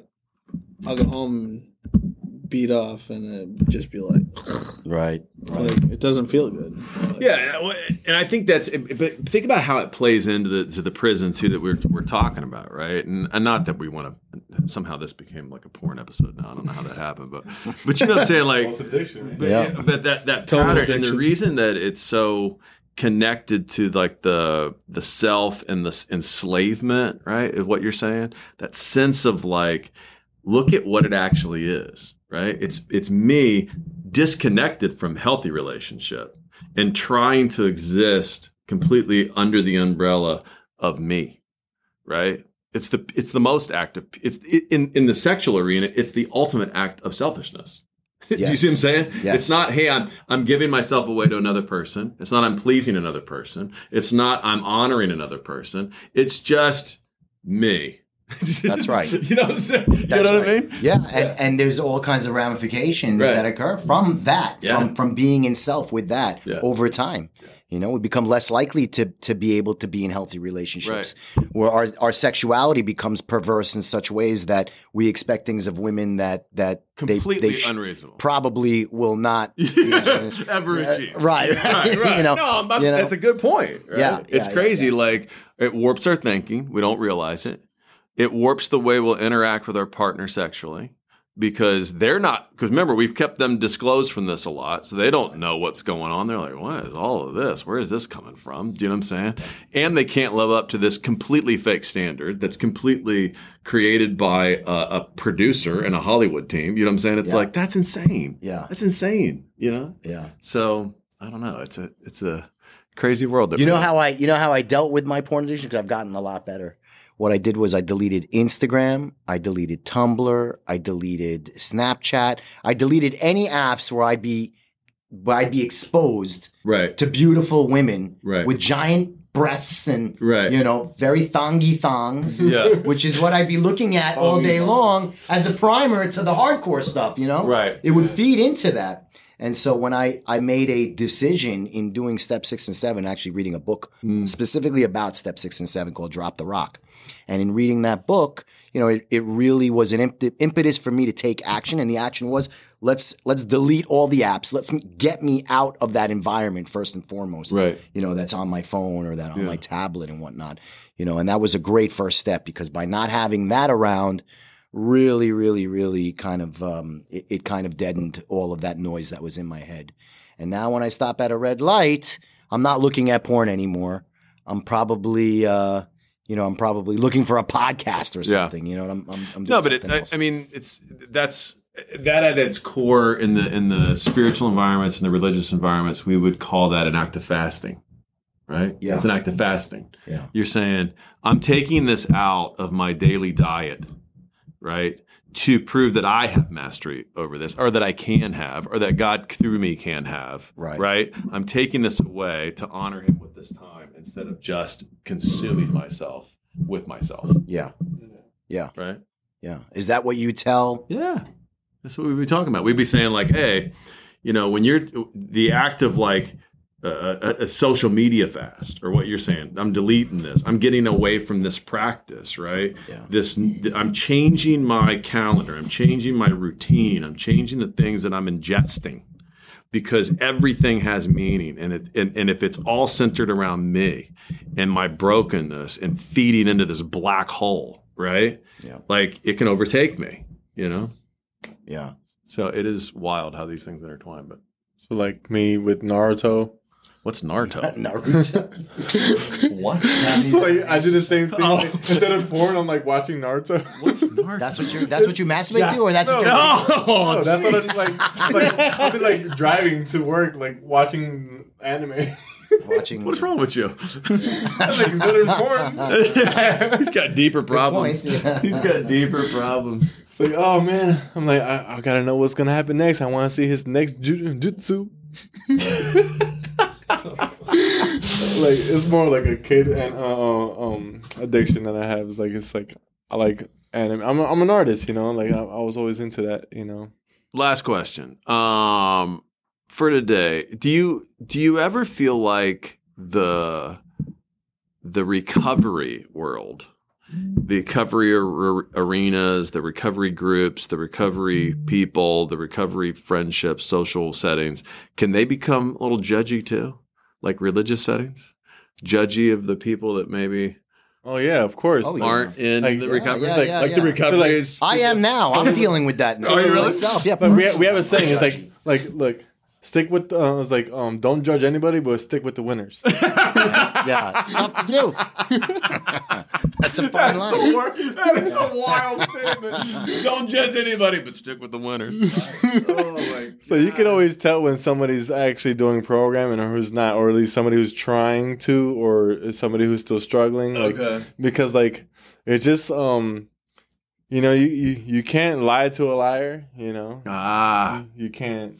I'll go home and beat off and then just be like, (sighs) right. it's like it doesn't feel good. Like, Yeah, and I think that's. But think about how it plays into the to the prison too that we're we're talking about, right? And, and not that we want to. Somehow this became like a porn episode. Now I don't know how that happened, but but you know what I'm saying, like. addiction. But, Yeah. yeah, but that that Total pattern and the reason that it's so connected to like the the self and the enslavement, right? Is what you're saying. That sense of like, look at what it actually is, right? It's it's me disconnected from healthy relationship and trying to exist completely under the umbrella of me, right? It's the it's the most active. It's in in the sexual arena. It's the ultimate act of selfishness. (laughs) Do you see what I'm saying? Yes. It's not, hey, I'm I'm giving myself away to another person. It's not I'm pleasing another person. It's not I'm honoring another person. It's just me. That's right. (laughs) you know what I'm saying? you know That's what I mean? Yeah, and, and there's all kinds of ramifications Right. that occur from that, Yeah. from from being in self with that Yeah. over time. You know, we become less likely to to be able to be in healthy relationships, where our our sexuality becomes perverse in such ways that we expect things of women that that they, Completely they sh- unreasonable. probably will not (laughs) uh, Ever uh, achieve. (laughs) right, right, right. you know, no, you know. that's a good point. right? Yeah, it's yeah, yeah, crazy. yeah. Like it warps our thinking. We don't realize it. It warps the way we'll interact with our partner sexually because they're not. Because remember, we've kept them disclosed from this a lot, so they don't know what's going on. They're like, "What is all of this? Where is this coming from?" Do you know what I'm saying? And they can't live up to this completely fake standard that's completely created by a, a producer and a Hollywood team. You know what I'm saying? It's Yeah. like that's insane. Yeah. that's insane. You know. yeah. So I don't know. It's a it's a crazy world. You know how I you know how I dealt with my porn addiction because I've gotten a lot better. What I did was I deleted Instagram, I deleted Tumblr, I deleted Snapchat, I deleted any apps where I'd be where I'd be exposed right, to beautiful women Right. with giant breasts and Right. you know very thongy thongs. Yeah. (laughs) Which is what I'd be looking at all day long as a primer to the hardcore stuff, you know? Right. It would feed into that. And so when I, I made a decision in doing step six and seven, actually reading a book mm. specifically about step six and seven called Drop the Rock. And in reading that book, you know, it, it really was an imp- impetus for me to take action. And the action was let's let's delete all the apps. Let's m- get me out of that environment first and foremost. Right. You know, that's on my phone or that on my tablet and whatnot. You know, and that was a great first step because by not having that around, really, really, really kind of um, it, it kind of deadened all of that noise that was in my head. And now when I stop at a red light, I'm not looking at porn anymore. I'm probably, uh, you know, I'm probably looking for a podcast or Yeah. something. You know, I'm, I'm, I'm No, but it, I. I mean, it's that's that at its core in the in the spiritual environments and the religious environments, we would call that an act of fasting, right? Yeah. it's an act of fasting. Yeah. You're saying I'm taking this out of my daily diet, right? To prove that I have mastery over this, or that I can have, or that God through me can have. Right. Right. I'm taking this away to honor Him with this time instead of just consuming myself with myself. yeah, yeah, Right. yeah. Is that what you tell? Yeah, that's what we'd be talking about. We'd be saying like, hey, you know, when you're the act of like a, a, social media fast, or what you're saying, I'm deleting this. I'm getting away from this practice, right? Yeah. This, I'm changing my calendar. I'm changing my routine. I'm changing the things that I'm ingesting because everything has meaning and it and, and if it's all centered around me and my brokenness and feeding into this black hole right Yeah. like it can overtake me you know Yeah. so it is wild how these things intertwine but So like me with Naruto. What's naruto (laughs) Naruto. (laughs) what So like I do the same thing. Oh. (laughs) Instead of porn, I'm like watching Naruto. what's naruto That's what you. That's what you masturbate to, or that's what you're. no, Oh, that's what I'm like. Like I'll be like driving to work, like watching anime. watching. what's wrong with you That's like better than porn. he's got deeper problems point, yeah. he's got deeper problems It's like, oh man, I'm like, I, I gotta know what's gonna happen next. I want to see his next ju- jutsu. Like it's more like a kid and uh, um addiction that I have. It's like it's like I like anime. I'm a, I'm an artist, you know. Like I, I was always into that, you know. last question um for today do you do you ever feel like the the recovery world the recovery ar- arenas the recovery groups the recovery people the recovery friendships social settings can they become a little judgy too like religious settings judgy of the people that maybe Oh yeah, of course. Oh, yeah. aren't in Like- the Yeah, recovery yeah, like, yeah, like the yeah. recoveries I am now. I'm dealing with that (laughs) Are you really? myself. Yeah. But we have, we have a saying. It's like like look, stick with. Uh, it's like um, don't judge anybody, but stick with the winners. (laughs) yeah, it's tough to do. (laughs) That's a fine line. that is a wild statement. Don't judge anybody, but stick with the winners. (laughs) oh my So you can always tell when somebody's actually doing programming or who's not, or at least somebody who's trying to, or somebody who's still struggling. Like, Okay. Because like it just um, you know, you, you you can't lie to a liar. You know, Ah, you can't.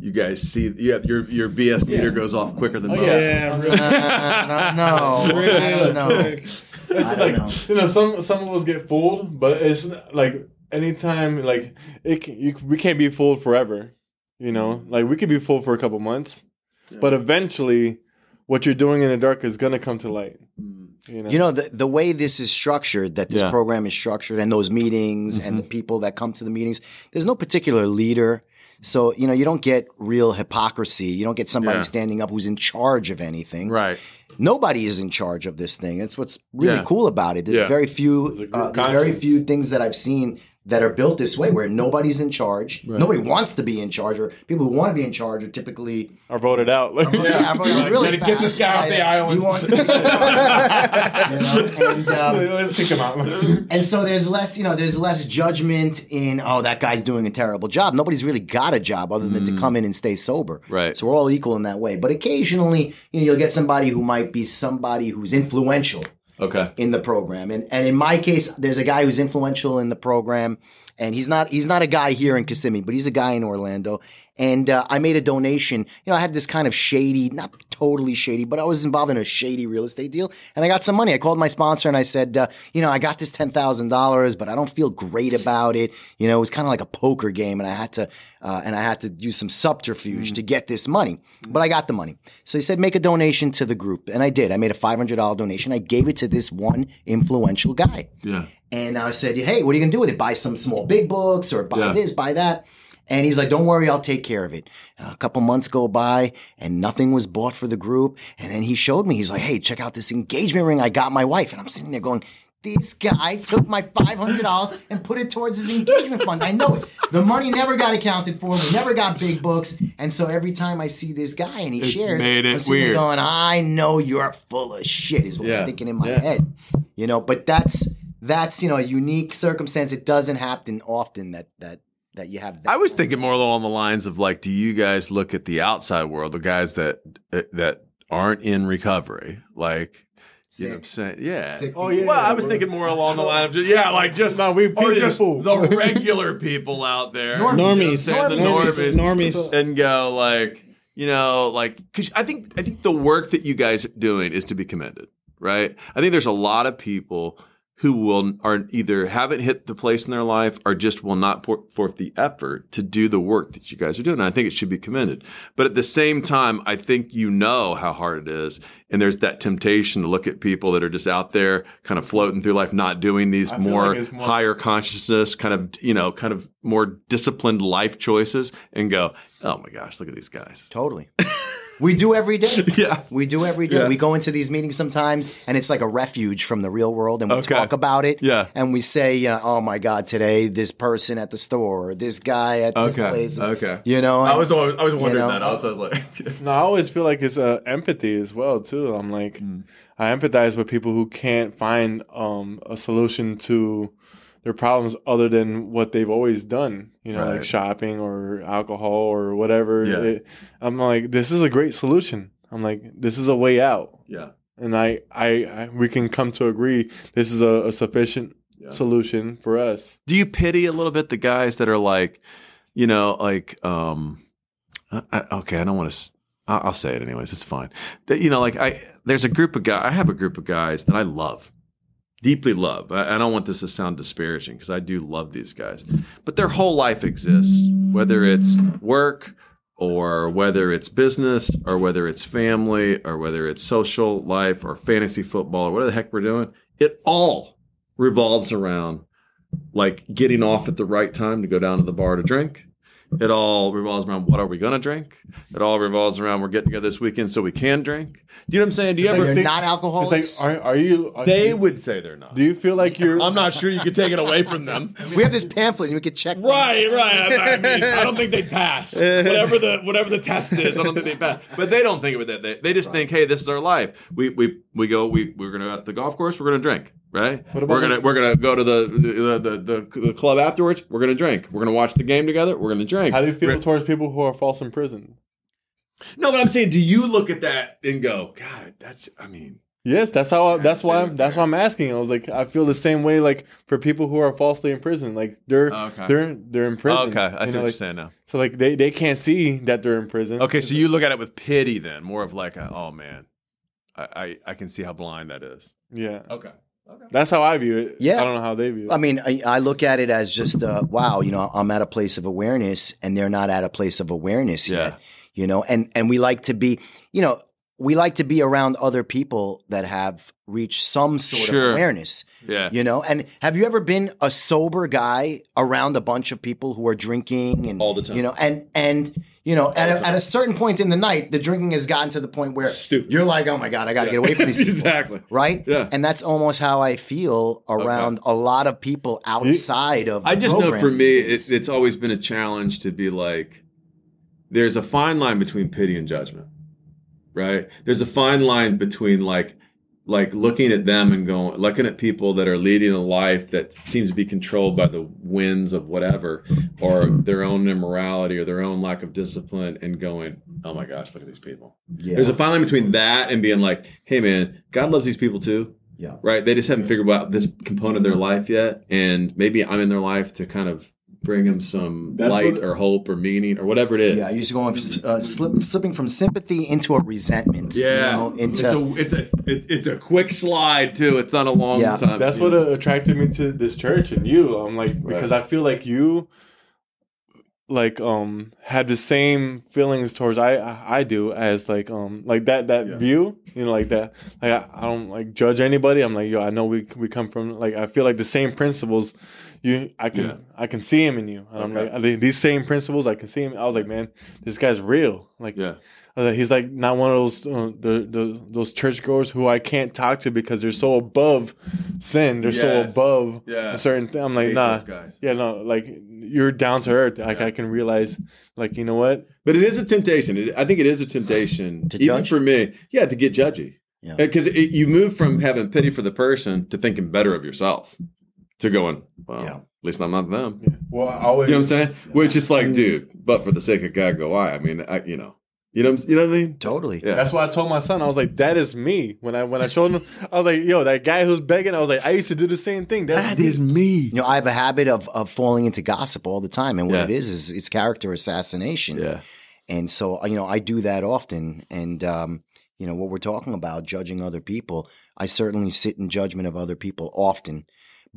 you guys see, yeah, your your BS meter goes off quicker than most. yeah. Yeah, (laughs) really. Uh, no, (laughs) I don't know. quick. It's like know. you know, some some of us get fooled, but it's like anytime like it can, you, we can't be fooled forever. You know, like we could be fooled for a couple months, but eventually, what you're doing in the dark is gonna come to light. You know, You know, the, the way this is structured, that this Yeah. program is structured, and those meetings and the people that come to the meetings, there's no particular leader. So, you know, you don't get real hypocrisy. You don't get somebody Yeah. standing up who's in charge of anything. Right. Nobody is in charge of this thing. That's what's really Yeah. cool about it. There's Yeah. very few, There's a group uh, there's very few things that I've seen that are built this way, where nobody's in charge. Nobody wants to be in charge, or people who want to be in charge are typically are voted out. (laughs) Like, yeah, but really Gotta get this guy off the island. He wants to be, (laughs) you know, and, um, (laughs) Let's kick him out. and so there's less, you know, there's less judgment in, oh, that guy's doing a terrible job. Nobody's really got a job other than to come in and stay sober. Right. So we're all equal in that way. But occasionally, you know, you'll get somebody who might be somebody who's influential Okay. in the program. And and in my case, there's a guy who's influential in the program, and he's not he's not a guy here in Kissimmee, but he's a guy in Orlando. And uh, I made a donation. You know, I had this kind of shady, not totally shady, but I was involved in a shady real estate deal, and I got some money. I called my sponsor and I said, uh, you know, I got this ten thousand dollars, but I don't feel great about it. You know, it was kind of like a poker game, and I had to uh, and I had to use some subterfuge to get this money, but I got the money. So he said, make a donation to the group, and I did. I made a five hundred dollar donation. I gave it to this one influential guy. Yeah. And I said, hey, what are you going to do with it? Buy some small big books or buy Yeah. this, buy that. And he's like, don't worry, I'll take care of it. A couple months go by and nothing was bought for the group. And then he showed me, he's like, hey, check out this engagement ring I got my wife. And I'm sitting there going, this guy took my $500 and put it towards his engagement fund. I know it. The money never got accounted for. We never got big books. And so every time I see this guy and he It's shares, made it I'm sitting there weird. going, I know you're full of shit is what Yeah. I'm thinking in my Yeah. head. You know, but that's that's you know a unique circumstance. It doesn't happen often that that that you have. That I was thinking more along the lines of like, do you guys look at the outside world, the guys that eh, that aren't in recovery, like you know what I'm saying? Yeah. Sick Oh, yeah, Well, yeah, I was thinking more along the (laughs) line of just yeah, like just No, we or the just the (laughs) regular people out there, Normies. You know what the Normies. normies, Normies. and go like you know like because I think I think the work that you guys are doing is to be commended, right? I think there's a lot of people who will are either haven't hit the place in their life or just will not put forth the effort to do the work that you guys are doing. And I think it should be commended. But at the same time, I think you know how hard it is. And there's that temptation to look at people that are just out there kind of floating through life, not doing these more, like more- higher consciousness, kind of, you know, kind of more disciplined life choices and go, oh my gosh, look at these guys. totally. (laughs) we do every day. (laughs) Yeah. We do every day. Yeah. We go into these meetings sometimes, and it's like a refuge from the real world, and we Okay. talk about it. Yeah. and we say, you know, oh my god, today this person at the store, or this guy at this Okay. place. Okay. You know, I was always, I was wondering know, that. I was, I was like, (laughs) No, I always feel like it's uh, empathy as well too. I'm like, Hmm. I empathize with people who can't find um, a solution to their problems other than what they've always done. You know, Right. like shopping or alcohol or whatever. Yeah. It- I'm like, this is a great solution. I'm like, this is a way out, yeah. and I, I, I we can come to agree this is a, a sufficient Yeah. solution for us. do you pity a little bit the guys that are like, you know, like, um, I, I- okay, I don't want to. I'll I'll say it anyways. It's fine. You know, like I, there's a group of guys. I have a group of guys that I love, deeply love. I, I don't want this to sound disparaging because I do love these guys, but their whole life exists, whether it's work or whether it's business or whether it's family or whether it's social life or fantasy football or whatever the heck we're doing. It all revolves around like getting off at the right time to go down to the bar to drink. It all revolves around what are we going to drink. It all revolves around we're getting together this weekend so we can drink. Do you know what I'm saying? Do you Like ever? you're not alcoholics. It's like, are, are you? Are, they would say they're not. do you feel like you're? I'm not sure you could take it away from them. (laughs) we have this pamphlet, and we could check. Right, right. I, I mean, I don't think they'd pass. Whatever the whatever the test is, I don't think they pass. But they don't think of it that. They, they just think, hey, this is our life. We we we go. We we're gonna go at the golf course. We're gonna drink. Right. We're gonna we're gonna go to the the, the the the club afterwards. We're gonna drink. We're gonna watch the game together. We're gonna drink. How do you feel towards people who are false in prison? No, but I'm saying, do you look at that and go, God, that's. I mean, Yes, that's how. I, that's why. I'm, that's why I'm asking. I was like, I feel the same way. Like for people who are falsely in prison, like they're oh, Okay. they're they're in prison. okay, I see you what know, you're saying now. So like they they can't see that they're in prison. Okay, so you look at it with pity then, more of like, a, oh man, I, I I can see how blind that is. Yeah, Okay. Okay. that's how I view it. Yeah. I don't know how they view it. I mean, I, I look at it as just, uh, wow, you know, I'm at a place of awareness and they're not at a place of awareness Yeah. yet, you know, and, and we like to be, you know, we like to be around other people that have reached some sort Sure. of awareness, Yeah. you know, and have you ever been a sober guy around a bunch of people who are drinking and All the time. you know, and, and, you know, at a, at a certain point in the night, the drinking has gotten to the point where Stupid. you're like, oh my God, I got to get away from these (laughs) people. exactly. Right? Yeah. And that's almost how I feel around a lot of people outside of. I just know for me, it's, it's always been a challenge to be like, there's a fine line between pity and judgment, right? There's a fine line between like, like looking at them and going, looking at people that are leading a life that seems to be controlled by the winds of whatever, or their own immorality or their own lack of discipline, and going, oh my gosh, look at these people. Yeah. There's a fine line between that and being like, hey man, God loves these people too. Yeah. right? They just haven't figured out this component of their life yet, and maybe I'm in their life to kind of bring him some That's light what- or hope or meaning or whatever it is. Yeah, you're to go on, uh, slip, slipping from sympathy into a resentment. Yeah, you know, it's into a it's a it, it's a quick slide too. It's not a long Yeah. time. That's what uh, attracted me to this church and you. I'm like because I feel like you like um had the same feelings towards I I I do as like um like that that Yeah. view you know like that like I, I don't like judge anybody I'm like yo I know we we come from like I feel like the same principles you I can Yeah. I can see him in you and I'm like I think these same principles I can see him I was like man this guy's real like yeah. I was like, he's like not one of those uh, the, the those churchgoers who I can't talk to because they're so above sin. They're so above Yeah. a certain thing. I'm like, nah, guys. yeah, no, like you're down to earth. Like Yeah. I can realize, like you know what? But it is a temptation. It, I think it is a temptation, To even judge? for me. Yeah, to get judgy. Yeah. Because you move from having pity for the person to thinking better of yourself, to going, well, Yeah. at least I'm not them. Well, I always You know what I'm saying? Which is like, dude, but for the sake of God, go I. I mean, I, you know, you know, you know what I mean? totally. Yeah. That's why I told my son. I was like, "That is me." When I when I showed him, I was like, "Yo, that guy who's begging." I was like, "I used to do the same thing." That's That is me. You know, I have a habit of, of falling into gossip all the time, and what Yeah. it is is it's character assassination. Yeah. And so, you know, I do that often. And, um, you know, what we're talking about, judging other people, I certainly sit in judgment of other people often.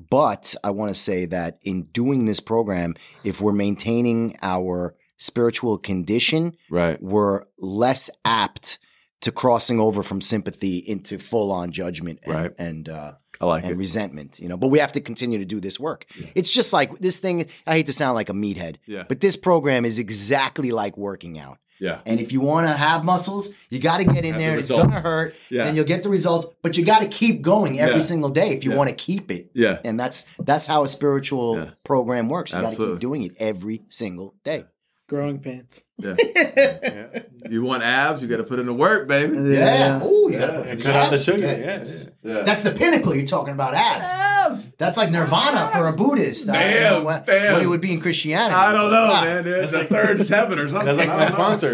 But I want to say that in doing this program, if we're maintaining our spiritual condition, Right. we're less apt to crossing over from sympathy into full on judgment and, Right. and, uh, like and it. resentment, you know. But we have to continue to do this work. It's just like this thing. I hate to sound like a meathead, Yeah. but this program is exactly like working out. Yeah. And if you want to have muscles, you got to get in Have there. the It's going to hurt, Yeah. and you'll get the results. But you got to keep going every Yeah. single day if you Yeah. want to keep it. Yeah. And that's that's how a spiritual program works. You got to keep doing it every single day. Growing pains. Yeah. (laughs) yeah. you want abs, you got to put in the work, baby. Yeah. Oh, you got to Yeah. put And the cut out the sugar. Yeah. Yes. Yeah. That's the pinnacle. You're talking about abs. abs. That's like nirvana for a Buddhist. I don't Bam, know what, bam. what it would be in Christianity. I don't know, Ah. man. It's a third heaven or something. That's like my sponsor.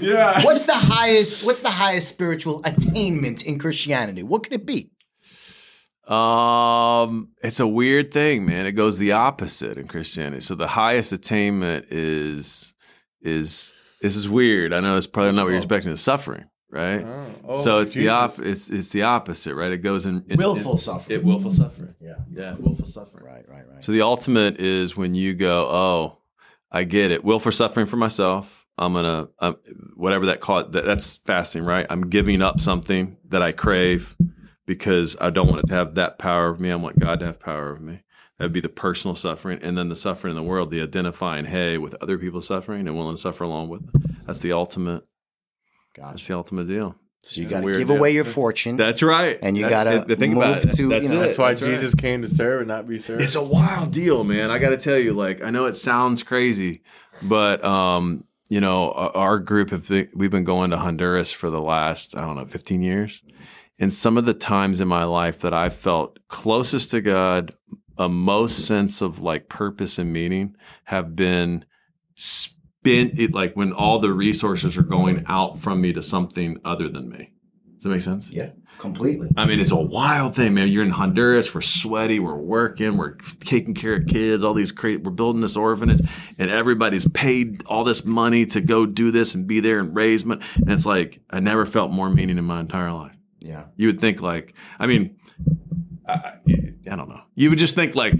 Yeah. What's the highest? What's the highest spiritual attainment in Christianity? What could it be? Um, it's a weird thing, man. It goes the opposite in Christianity. So the highest attainment is is this is weird. I know it's probably not what you're expecting. Is suffering, right? Oh, oh, so it's the Jesus. op- it's it's the opposite, right? It goes in, in Willful in- suffering. It willful suffering. Yeah. Yeah, willful suffering. Right, right, right. So the ultimate is when you go, oh, I get it. Willful suffering for myself. I'm gonna um, whatever that call that, that's fasting, right? I'm giving up something that I crave because I don't want it to have that power of me. I want God to have power of me. That'd be the personal suffering, and then the suffering in the world, the identifying, hey, with other people suffering and willing to suffer along with. Them. That's the ultimate. That's Gotcha. the ultimate deal. So you got to give deal. away your fortune. That's right. And you gotta the thing about move it. to, that's you know- it. That's why That's right. Jesus came to serve and not be served. It's a wild deal, man. I got to tell you, like, I know it sounds crazy, but um, you know, our our group have been, we've been going to Honduras for the last I don't know, fifteen years, and some of the times in my life that I felt closest to God, a most sense of like purpose and meaning, have been spent it like when all the resources are going out from me to something other than me. Does that make sense? yeah, completely. I mean, it's a wild thing, man. You're in Honduras. We're sweaty. We're working. We're taking care of kids. All these great. We're building this orphanage, and everybody's paid all this money to go do this and be there and raise money. And it's like I never felt more meaning in my entire life. Yeah. You would think like, I mean, I, I, don't know. You would just think like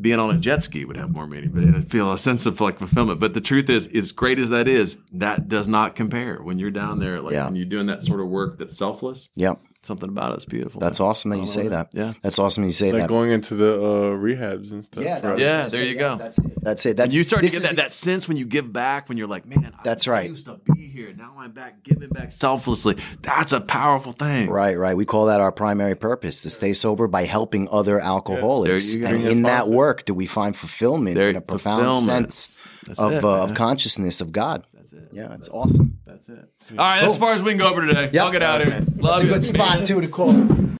being on a jet ski would have more meaning, but I feel a sense of like fulfillment. But the truth is, as great as that is, that does not compare when you're down there, like Yeah. when you're doing that sort of work that's selfless. Yep. Something about it's beautiful. That's awesome that you say that. Yeah. That's awesome you say like that. going into the uh, rehabs and stuff. yeah, for. Yeah, there it. you go. That's it. That's it. That's When you start to get that, the- that sense when you give back, when you're like, man, That's I right. used to be here. Now I'm back giving back selflessly. That's a powerful thing. Right, right. We call that our primary purpose to stay sober by helping other alcoholics. There you go. and in that sponsor. work, do we find fulfillment There- in a profound sense That's of it, uh, of consciousness of God? That's it. Yeah, it's awesome. That's it. All right, that's as far as we can go over today. Yep. I'll get out of here. Love That's a you. good spot too to call.